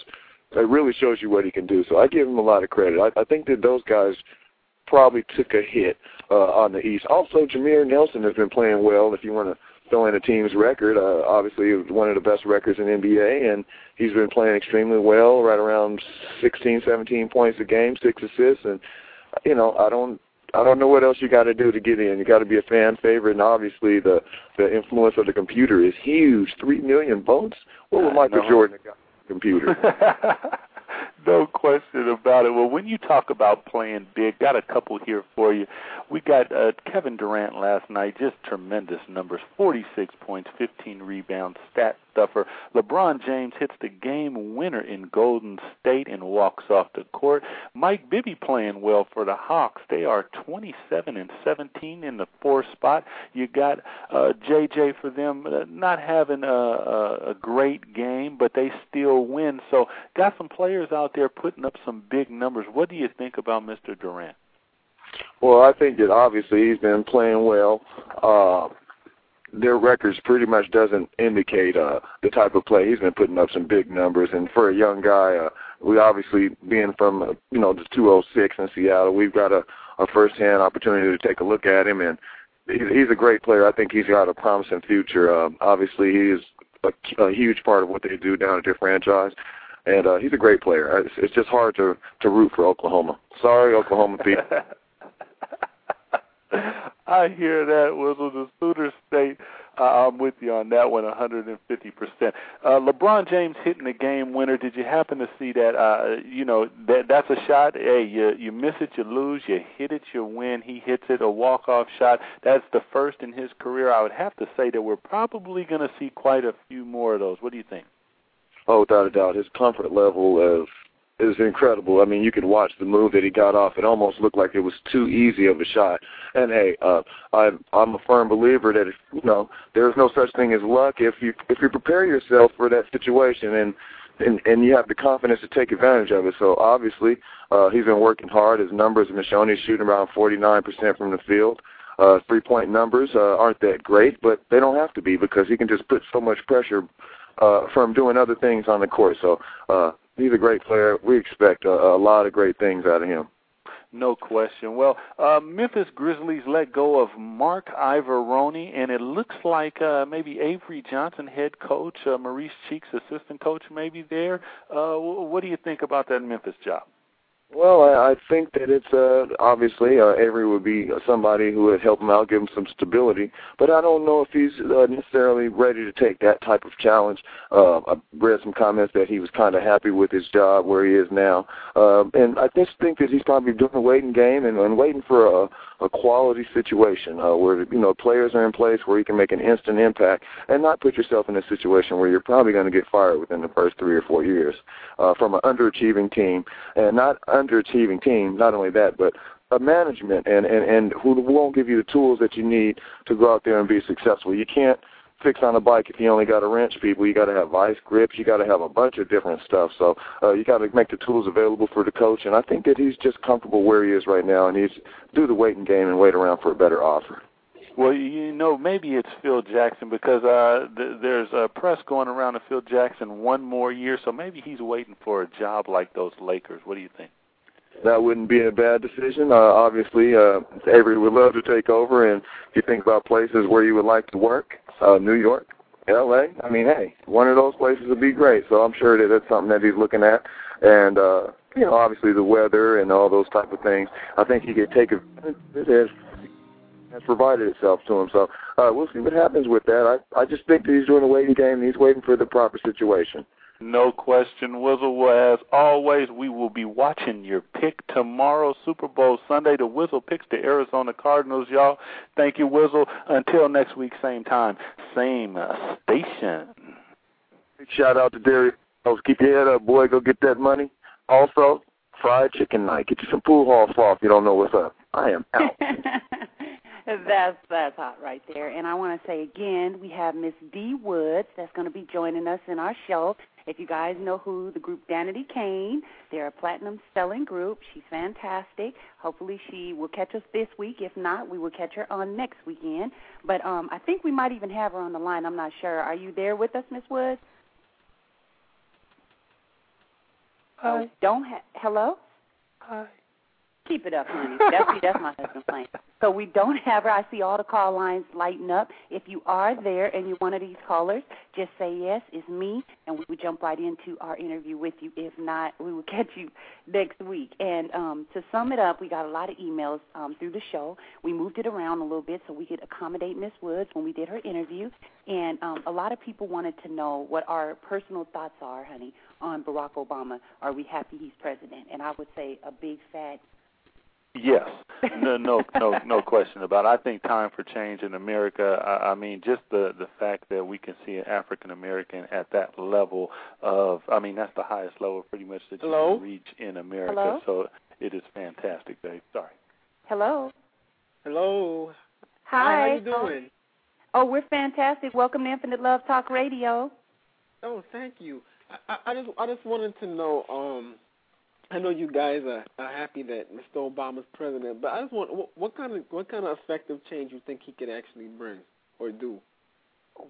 it really shows you what he can do. So I give him a lot of credit. I, I think that those guys probably took a hit uh, on the East. Also, Jameer Nelson has been playing well. If you want to throwing a team's record. Uh, obviously, one of the best records in NBA, and he's been playing extremely well, right around 16, 17 points a game, six assists, and you know, I don't I don't know what else you got to do to get in. You got to be a fan favorite, and obviously the the influence of the computer is huge. Three million votes. What would Michael Jordan have got? Computer. no question about it. Well, when you talk about playing big, got a couple here for you. We got uh, Kevin Durant last night, just tremendous numbers 46 points, 15 rebounds, stat stuffer. LeBron James hits the game winner in Golden State and walks off the court. Mike Bibby playing well for the Hawks. They are 27 and 17 in the fourth spot. You got uh, JJ for them uh, not having a, a, a great game, but they still win. So got some players out there putting up some big numbers. What do you think about Mr. Durant? Well, I think that obviously he's been playing well. Uh, their records pretty much doesn't indicate uh, the type of play he's been putting up some big numbers. And for a young guy, uh, we obviously being from uh, you know the 206 in Seattle, we've got a, a first-hand opportunity to take a look at him, and he's a great player. I think he's got a promising future. Uh, obviously, he is a, a huge part of what they do down at their franchise and uh, he's a great player. It's, it's just hard to to root for Oklahoma. Sorry, Oklahoma people. I hear that, Wizzle. The Sooner State, uh, I'm with you on that one, 150%. Uh, LeBron James hitting the game winner. Did you happen to see that? Uh, you know, that that's a shot. Hey, you you miss it, you lose. You hit it, you win. He hits it, a walk off shot. That's the first in his career. I would have to say that we're probably going to see quite a few more of those. What do you think? Oh, without a doubt, his comfort level of is incredible. I mean, you could watch the move that he got off. It almost looked like it was too easy of a shot. And hey, uh, I'm I'm a firm believer that if, you know there's no such thing as luck if you if you prepare yourself for that situation and and and you have the confidence to take advantage of it. So obviously, uh, he's been working hard. His numbers have been showing he's shooting around 49% from the field. Uh, three-point numbers uh, aren't that great, but they don't have to be because he can just put so much pressure uh, from doing other things on the court. So uh, he's a great player. We expect a, a lot of great things out of him. No question. Well, uh, Memphis Grizzlies let go of Marc Iavaroni, and it looks like uh, maybe Avery Johnson, head coach, uh, Maurice Cheeks, assistant coach, maybe there. Uh, what do you think about that Memphis job? Well, I, I think that it's uh, obviously uh, Avery would be somebody who would help him out, give him some stability. But I don't know if he's uh, necessarily ready to take that type of challenge. Uh, I read some comments that he was kind of happy with his job where he is now, uh, and I just think that he's probably doing a waiting game and, and waiting for a, a quality situation uh, where you know players are in place where you can make an instant impact and not put yourself in a situation where you're probably going to get fired within the first three or four years uh, from an underachieving team and not underachieving team. Not only that, but a management and and and who won't give you the tools that you need to go out there and be successful. You can't fix on a bike if you only got a wrench, people. You got to have vice grips. You got to have a bunch of different stuff. So uh, you got to make the tools available for the coach. And I think that he's just comfortable where he is right now, and he's do the waiting game and wait around for a better offer. Well, you know, maybe it's Phil Jackson because uh, th- there's a press going around of Phil Jackson one more year, so maybe he's waiting for a job like those Lakers. What do you think? That wouldn't be a bad decision. Uh, obviously, uh, Avery would love to take over, and if you think about places where you would like to work, uh, New York, L.A. I mean, hey, one of those places would be great. So I'm sure that that's something that he's looking at, and uh, you know, obviously the weather and all those type of things. I think he could take. It has has provided itself to him. So uh, we'll see what happens with that. I I just think that he's doing a waiting game. and He's waiting for the proper situation. No question, Wizzle. Well, as always, we will be watching your pick tomorrow, Super Bowl Sunday. The Wizzle picks the Arizona Cardinals, y'all. Thank you, Wizzle. Until next week, same time, same uh, station. Big shout out to Derek. Keep your head up, boy. Go get that money. Also, fried chicken night. Get you some pool hall slaw if you don't know what's up. I am out. that's that's hot right there. And I want to say again, we have Miss D Woods that's going to be joining us in our show. If you guys know who the group Danity Kane, they're a platinum selling group. She's fantastic. Hopefully she will catch us this week. If not, we will catch her on next weekend. But um I think we might even have her on the line. I'm not sure. Are you there with us, Miss Woods? Hi. Oh, don't ha- hello? Hi. Keep it up, honey. That's that's my husband playing. So we don't have her. I see all the call lines lighting up. If you are there and you're one of these callers, just say yes, it's me, and we would jump right into our interview with you. If not, we will catch you next week. And um, to sum it up, we got a lot of emails um, through the show. We moved it around a little bit so we could accommodate Miss Woods when we did her interview. And um, a lot of people wanted to know what our personal thoughts are, honey, on Barack Obama. Are we happy he's president? And I would say a big fat Yes, no, no, no, no question about it. I think time for change in America. I, I mean, just the the fact that we can see an African American at that level of, I mean, that's the highest level pretty much that Hello? you can reach in America. Hello? So it is fantastic, Dave. Sorry. Hello. Hello. Hi. How you doing? Oh, we're fantastic. Welcome to Infinite Love Talk Radio. Oh, thank you. I, I I just I just wanted to know. Um, I know you guys are, are happy that Mr. Obama's president, but I just want what, what kind of what kind of effective change you think he could actually bring or do?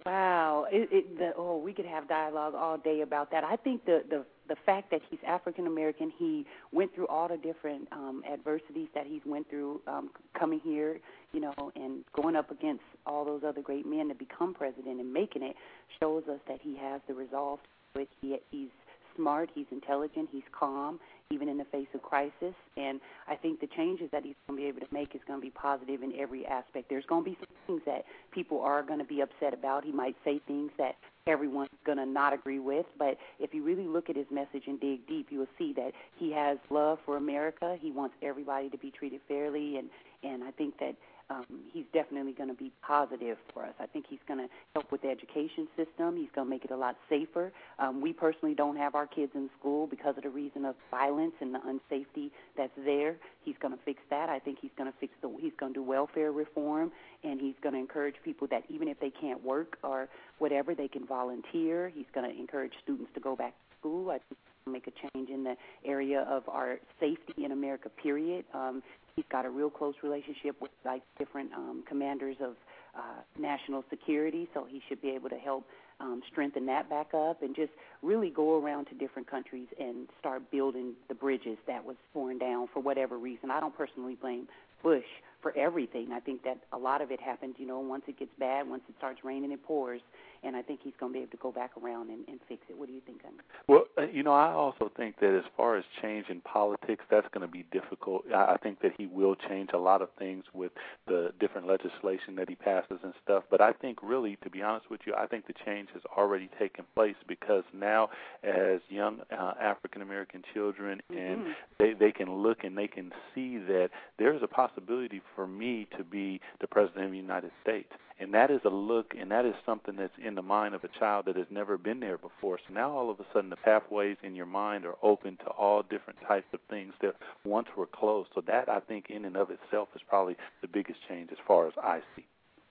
Wow, it, it, the, oh, we could have dialogue all day about that. I think the the the fact that he's African American, he went through all the different um, adversities that he's went through um, coming here, you know, and going up against all those other great men to become president and making it shows us that he has the resolve. Which he he's smart, he's intelligent, he's calm, even in the face of crisis. And I think the changes that he's going to be able to make is going to be positive in every aspect. There's going to be some things that people are going to be upset about. He might say things that everyone's going to not agree with, but if you really look at his message and dig deep, you will see that he has love for America. He wants everybody to be treated fairly, and and I think that um, he's definitely going to be positive for us. I think he's going to help with the education system. He's going to make it a lot safer. Um, we personally don't have our kids in school because of the reason of violence and the unsafety that's there. He's going to fix that. I think he's going to fix the. He's going to do welfare reform, and he's going to encourage people that even if they can't work or whatever, they can volunteer. He's going to encourage students to go back to school. I think make a change in the area of our safety in America. Period. Um, he's got a real close relationship with like different um, commanders of uh, national security, so he should be able to help um, strengthen that back up and just really go around to different countries and start building the bridges that was torn down for whatever reason. I don't personally blame Bush for everything. I think that a lot of it happens, you know, once it gets bad, once it starts raining, it pours. And I think he's going to be able to go back around and, and fix it. What do you think, Gunner? Well, uh, you know, I also think that as far as change in politics, that's going to be difficult. I think that he will change a lot of things with the different legislation that he passes and stuff. But I think, really, to be honest with you, I think the change has already taken place because now, as young uh, African American children, and Mhm. they they can look and they can see that there's a possibility for me to be the president of the United States. And that is a look and that is something that's in the mind of a child that has never been there before. So now all of a sudden the pathways in your mind are open to all different types of things that once were closed. So that I think in and of itself is probably the biggest change as far as I see.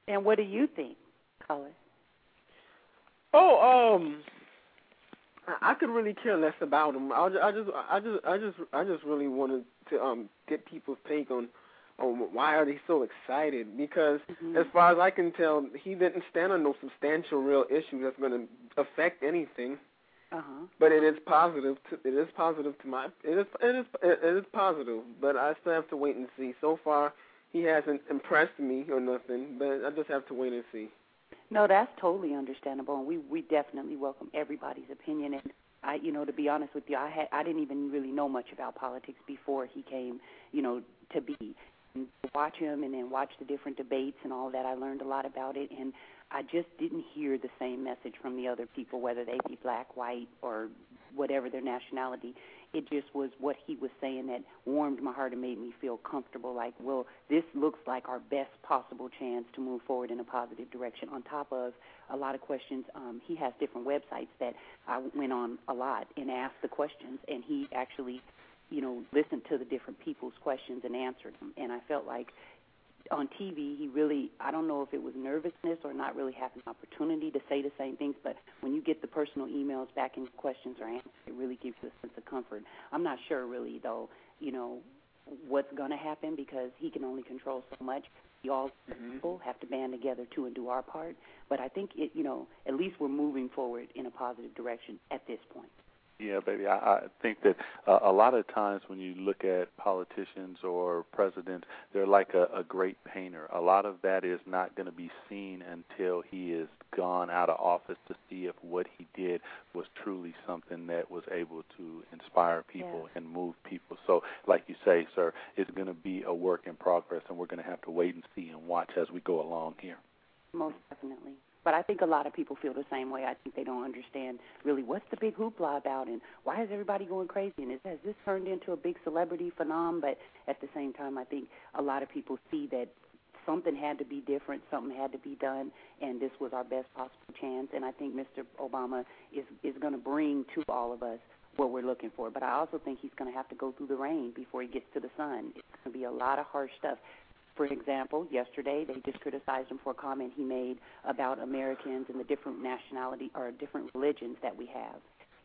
And what do you think, Colin? Oh, um, I, I could really care less about him. I, I just, I just, I just, I just really wanted to um get people's take on on why are they so excited? Because Mhm. as far as I can tell, he didn't stand on no substantial real issue that's going to affect anything. Uh-huh. But it is positive. To, it is positive to my. It is. It is. It is positive. But I still have to wait and see. So far, he hasn't impressed me or nothing. But I just have to wait and see. No, that's totally understandable, and we we definitely welcome everybody's opinion. And I, you know, to be honest with you, I had I didn't even really know much about politics before he came, you know, to be. Watch him and then watch the different debates and all that, I learned a lot about it, and I just didn't hear the same message from the other people, whether they be black, white, or whatever their nationality. It just was what he was saying that warmed my heart and made me feel comfortable. Like, well, this looks like our best possible chance to move forward in a positive direction. On top of a lot of questions, um, he has different websites that I went on a lot and asked the questions, and he actually, you know, listened to the different people's questions and answered them. And I felt like on TV, he really, I don't know if it was nervousness or not really having an opportunity to say the same things, but when you get the personal emails back and questions are answered, it really gives you a sense of comfort. I'm not sure really, though, you know, what's going to happen because he can only control so much. We all mm-hmm. people have to band together too and do our part. But I think it, you know, at least we're moving forward in a positive direction at this point. Yeah, baby. I, I think that uh, a lot of times when you look at politicians or presidents, they're like a, a great painter. A lot of that is not going to be seen until he is gone out of office to see if what he did was truly something that was able to inspire people Yeah. and move people. So, like you say, sir, it's going to be a work in progress, and we're going to have to wait and see and watch as we go along here. Most definitely. But I think a lot of people feel the same way. I think they don't understand really what's the big hoopla about and why is everybody going crazy and is, has this turned into a big celebrity phenomenon? But at the same time, I think a lot of people see that something had to be different, something had to be done, and this was our best possible chance. And I think Mr. Obama is is going to bring to all of us what we're looking for. But I also think he's going to have to go through the rain before he gets to the sun. It's going to be a lot of harsh stuff. For example, yesterday they just criticized him for a comment he made about Americans and the different nationality or different religions that we have.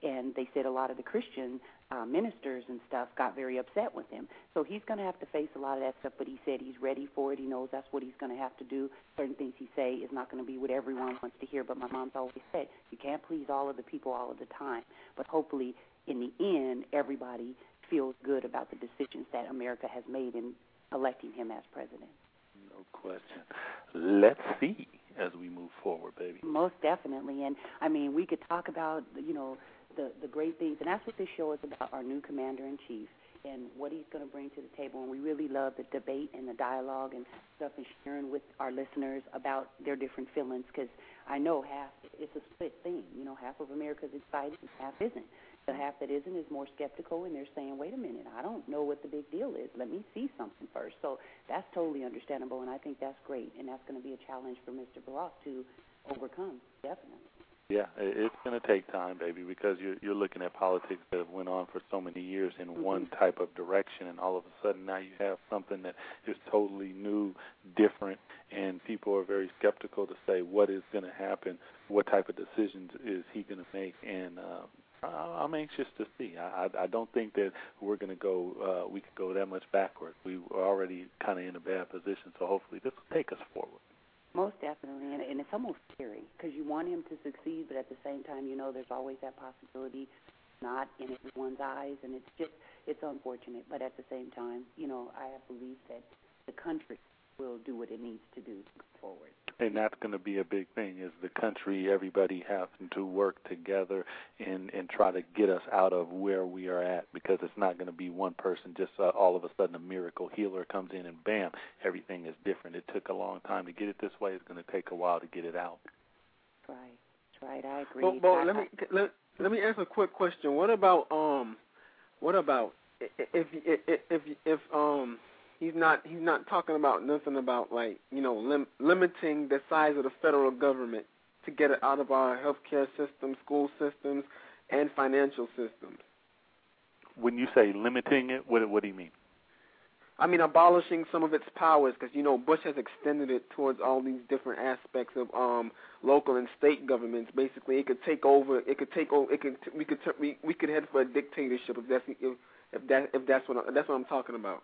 And they said a lot of the Christian uh, ministers and stuff got very upset with him. So he's going to have to face a lot of that stuff. But he said he's ready for it. He knows that's what he's going to have to do. Certain things he say is not going to be what everyone wants to hear. But my mom's always said you can't please all of the people all of the time. But hopefully, in the end, everybody feels good about the decisions that America has made in electing him as president. No question. Let's see as we move forward, baby. Most definitely, and I mean, we could talk about you know the the great things, and that's what this show is about. Our new commander in chief and what he's going to bring to the table, and we really love the debate and the dialogue and stuff, and sharing with our listeners about their different feelings. Because I know half it's a split thing. You know, half of America's excited, and half isn't. The half that isn't is more skeptical, and they're saying, "Wait a minute, I don't know what the big deal is. Let me see something first. So that's totally understandable, and I think that's great, and that's going to be a challenge for Mr. Barack to overcome. Definitely. Yeah, it- it's going to take time, baby, because you're you're looking at politics that have went on for so many years in Mm-hmm. one type of direction, and all of a sudden now you have something that is totally new, different, and people are very skeptical to say what is going to happen, what type of decisions is he going to make, and uh, I- I'm anxious to see. I I don't think that we're going to go uh, we could go that much backwards. We were already kind of in a bad position, so hopefully this will take us forward. Most definitely, and, and it's almost scary because you want him to succeed, but at the same time, you know, there's always that possibility not in everyone's eyes, and it's just it's unfortunate. But at the same time, you know, I have belief that the country will do what it needs to do to go forward. And that's going to be a big thing is the country everybody having to work together and and try to get us out of where we are at because it's not going to be one person just uh, all of a sudden a miracle healer comes in and bam everything is different it took a long time to get it this way it's going to take a while to get it out Right, that's right. I agree. But, but I- let me let, let me ask a quick question. What about um, what about i- i- if if if if um he's not he's not talking about nothing about like you know lim- limiting the size of the federal government to get it out of our healthcare system, school systems, and financial systems. when you say limiting it what what do you mean I mean, abolishing some of its powers because you know Bush has extended it towards all these different aspects of um local and state governments. Basically, it could take over. It could take over. It could. We could. We, we could head for a dictatorship if that's if, if that if that's what I, that's what I'm talking about.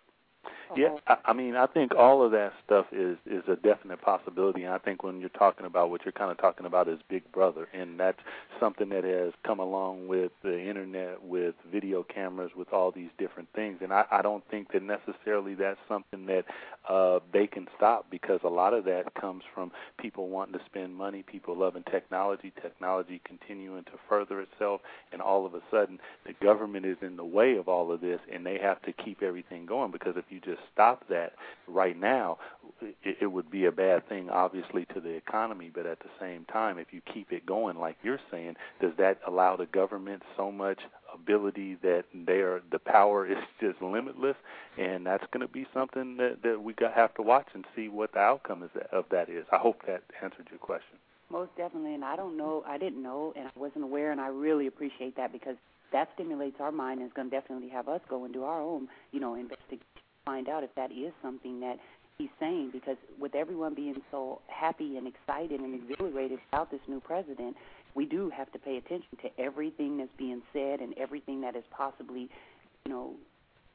Yeah, I, I mean, I think all of that stuff is is a definite possibility. And I think when you're talking about what you're kind of talking about is Big Brother, and that's something that has come along with the internet, with video cameras, with all these different things. And I, I don't think that necessarily that's something that uh, they can stop because a lot of that comes from people wanting to spend money, people loving technology, technology continuing to further itself, and all of a sudden the government is in the way of all of this, and they have to keep everything going because if you just stop that right now, it, it would be a bad thing, obviously, to the economy. But at the same time, if you keep it going, like you're saying, does that allow the government so much ability that they are the power is just limitless? And that's going to be something that that we got have to watch and see what the outcome is of that is. I hope that answered your question. Most definitely, and I don't know, I didn't know, and I wasn't aware, and I really appreciate that because that stimulates our mind and is going to definitely have us go and do our own, you know, investigation, find out if that is something that he's saying. Because with everyone being so happy and excited and exhilarated about this new president, we do have to pay attention to everything that's being said and everything that is possibly, you know,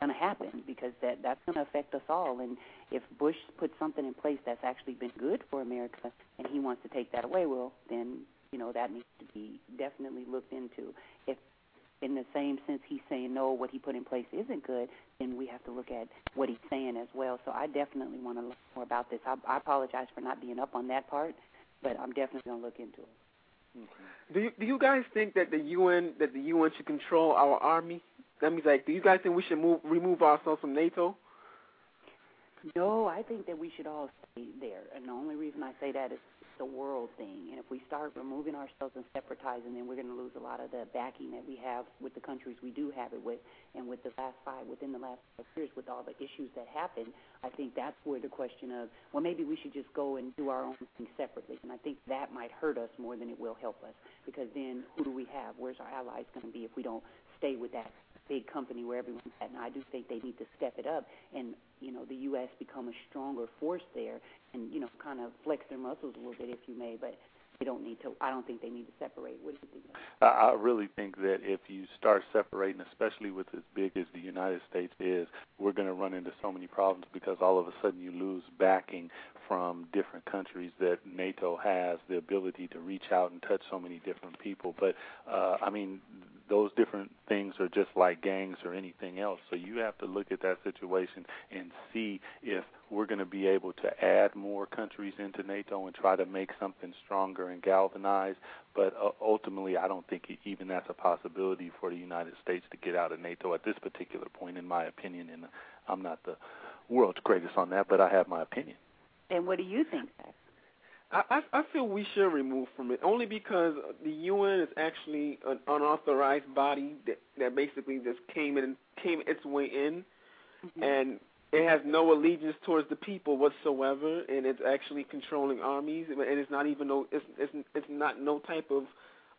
going to happen because that that's going to affect us all. And if Bush put something in place that's actually been good for America, and he wants to take that away, well, then you know that needs to be definitely looked into. If in the same sense he's saying no, what he put in place isn't good, then we have to look at what he's saying as well. So I definitely want to learn more about this. I, I apologize for not being up on that part, but I'm definitely going to look into it. Mm-hmm. Do you do you guys think that the UN that the UN should control our army? That means like, do you guys think we should move remove ourselves from NATO? No, I think that we should all stay there, and the only reason I say that is a world thing. And if we start removing ourselves and separatizing, then we're going to lose a lot of the backing that we have with the countries we do have it with, and with the last five within the last five years with all the issues that happened. I think that's where the question of well, maybe we should just go and do our own thing separately, and I think that might hurt us more than it will help us because then who do we have? Where's our allies going to be if we don't stay with that big company where everyone's at. And I do think they need to step it up and, you know, the U.S. become a stronger force there and, you know, kind of flex their muscles a little bit, if you may. But they don't need to. I don't think they need to separate. What do you think? I really think that if you start separating, especially with as big as the United States is, we're going to run into so many problems because all of a sudden you lose backing from different countries that NATO has the ability to reach out and touch so many different people. But uh, I mean, those different things are just like gangs or anything else. So you have to look at that situation and see if we're going to be able to add more countries into NATO and try to make something stronger and galvanize. But uh, ultimately, I don't think even that's a possibility for the United States to get out of NATO at this particular point, in my opinion. And I'm not the world's greatest on that, but I have my opinion. And what do you think? I, I feel we should remove from it only because the UN is actually an unauthorized body that that basically just came in came its way in, mm-hmm. and it has no allegiance towards the people whatsoever, and it's actually controlling armies, and it's not even no it's it's it's not no type of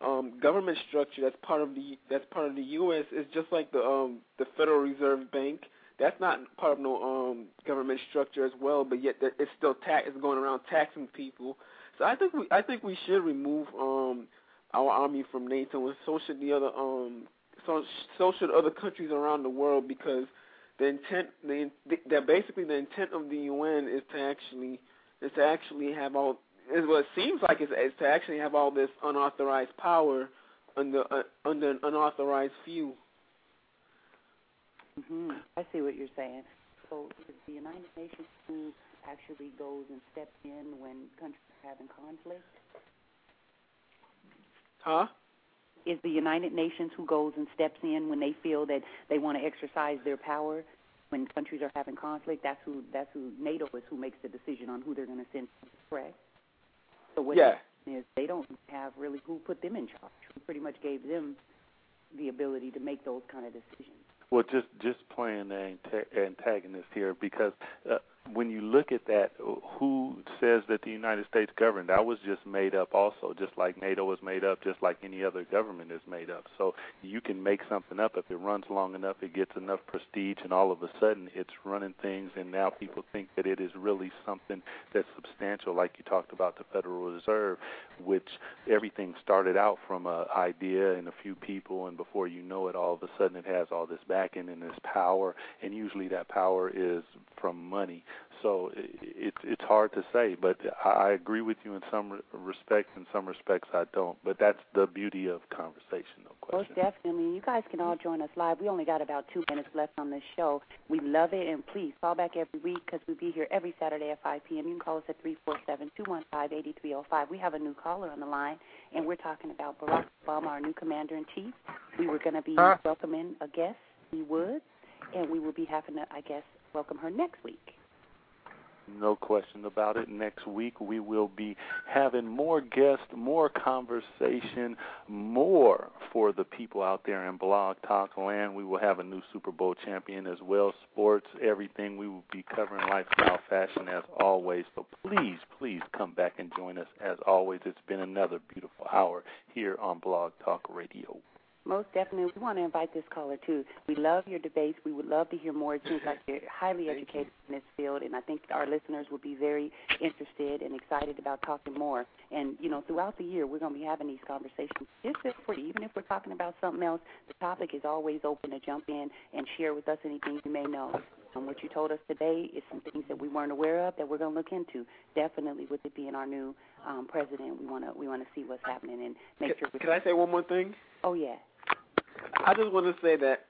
um government structure that's part of the that's part of the US. It's just like the um the Federal Reserve Bank that's not part of no um government structure as well, but yet it's still tax it's going around taxing people. So I think we I think we should remove um our army from NATO and so should the other um so so should other countries around the world because the intent the that basically the intent of the UN is to actually is to actually have all is what it seems like is, is to actually have all this unauthorized power under uh, under an unauthorized few. Mm-hmm. I see what you're saying. So is the United Nations who actually goes and steps in when countries are having conflict? Huh? Is the United Nations who goes and steps in when they feel that they want to exercise their power when countries are having conflict? That's who that's who NATO is who makes the decision on who they're going to send. Correct. So what yeah. is they don't have really who put them in charge. Who pretty much gave them the ability to make those kind of decisions. Well, just just playing the antagonist here because uh, when you look at that, who says that the United States governed? That was just made up, also, just like NATO was made up, just like any other government is made up. So you can make something up if it runs long enough, it gets enough prestige, and all of a sudden it's running things, and now people think that it is really something that's substantial, like you talked about the Federal Reserve, which everything started out from an idea and a few people, and before you know it, all of a sudden it has all this backing and this power, and usually that power is from money. So it's it's hard to say, but I agree with you in some respects. In some respects, I don't. But that's the beauty of conversation, no question. Most definitely. You guys can all join us live. We only got about two minutes left on this show. We love it, and please call back every week because we'll be here every Saturday at 5 p.m. You can call us at three four seven two one five eighty three zero five. We have a new caller on the line, and we're talking about Barack Obama, our new commander in chief. We were going to be huh? welcoming a guest, he would, and we will be having, to, I guess, welcome her next week. No question about it. Next week we will be having more guests, more conversation, more for the people out there in Blog Talk land. We will have a new Super Bowl champion as well, sports, everything. We will be covering lifestyle fashion as always. So please, please come back and join us as always. It's been another beautiful hour here on Blog Talk Radio. Most definitely. We want to invite this caller, too. We love your debates. We would love to hear more. It seems like you're highly educated in this field, and I think our listeners will be very interested and excited about talking more. And, you know, throughout the year, we're going to be having these conversations. Just feel free. Even if we're talking about something else, the topic is always open to jump in and share with us anything you may know. Um, what you told us today is some things that we weren't aware of that we're going to look into. Definitely, with it being our new um, president, we want to we want to see what's happening and make can, sure. Can I say one more thing? Oh yeah. I just want to say that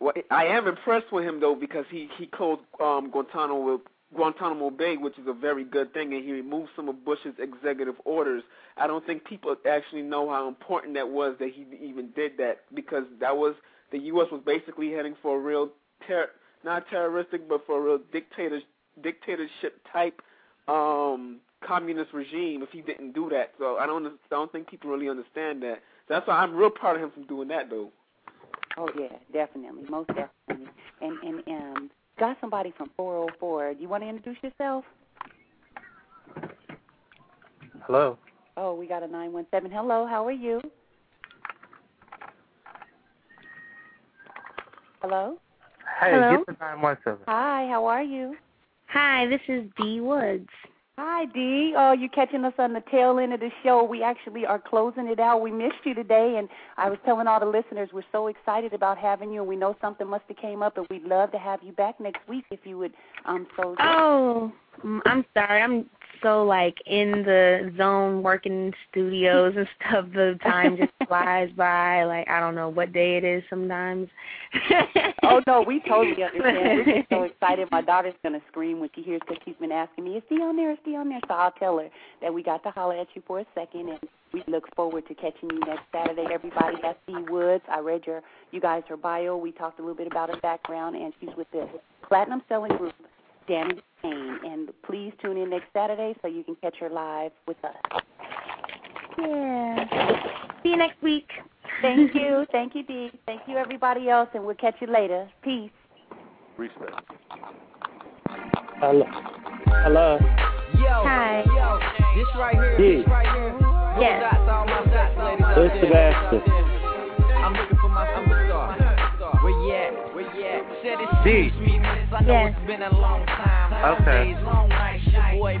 well, I am impressed with him though because he he closed um, Guantanamo Guantanamo Bay, which is a very good thing, and he removed some of Bush's executive orders. I don't think people actually know how important that was that he even did that because that was the U.S. was basically heading for a real ter- not terroristic, but for a real dictator dictatorship type um communist regime if he didn't do that. So I don't I don't think people really understand that. That's why I'm real proud of him for doing that though. Oh yeah, definitely, most definitely. And and um, got somebody from 404. Do you want to introduce yourself? Hello. Oh, we got a 917. Hello, how are you? Hello. Hey, Hello? get the 917. Hi, how are you? Hi, this is D Woods. Hi, Dee. Oh, you're catching us on the tail end of the show. We actually are closing it out. We missed you today, and I was telling all the listeners we're so excited about having you, and we know something must have came up, and we'd love to have you back next week if you would. Um, so. Oh, mm, I'm sorry. I'm so like in the zone working studios and stuff. The time just flies by. Like I don't know what day it is sometimes. oh no, we totally understand. We're just so excited. My daughter's gonna scream when she hears because she's been asking me, "Is Dee on there? Is Dee on there?" So I'll tell her that we got to holler at you for a second, and we look forward to catching you next Saturday. Everybody, that's D Woods. I read your, you guys, her bio. We talked a little bit about her background, and she's with the platinum selling group, Danity Kane. And please tune in next Saturday so you can catch her live with us. Yeah. See you next week. Thank you, thank you, Dee. Thank you, everybody else, and we'll catch you later. Peace. Respect. Hello. Hello. Yo, Hi. yo, this right here, Dee. this right here. Yes. dots, all my dots. It's Sebastian. I'm looking for my superstar. Where you at? Where you at? Said it's Dee. three minutes. I know Yes. it's been a long time. Okay.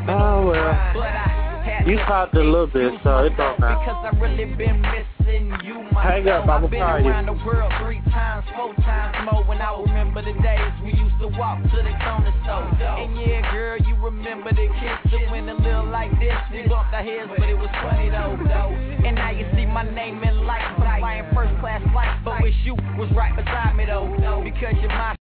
Oh, well. But I You talked a little bit, so it don't matter. I. Hang up, I'ma I've been around the world three times, four times more. When I remember the days we used to walk to the corner store. And yeah, girl, you remember the kiss that went a little like this. We bumped our heads, but it was funny though. though. And now you see my name in lights. I'm flying first class flights, but wish you was right beside me though. Because you're my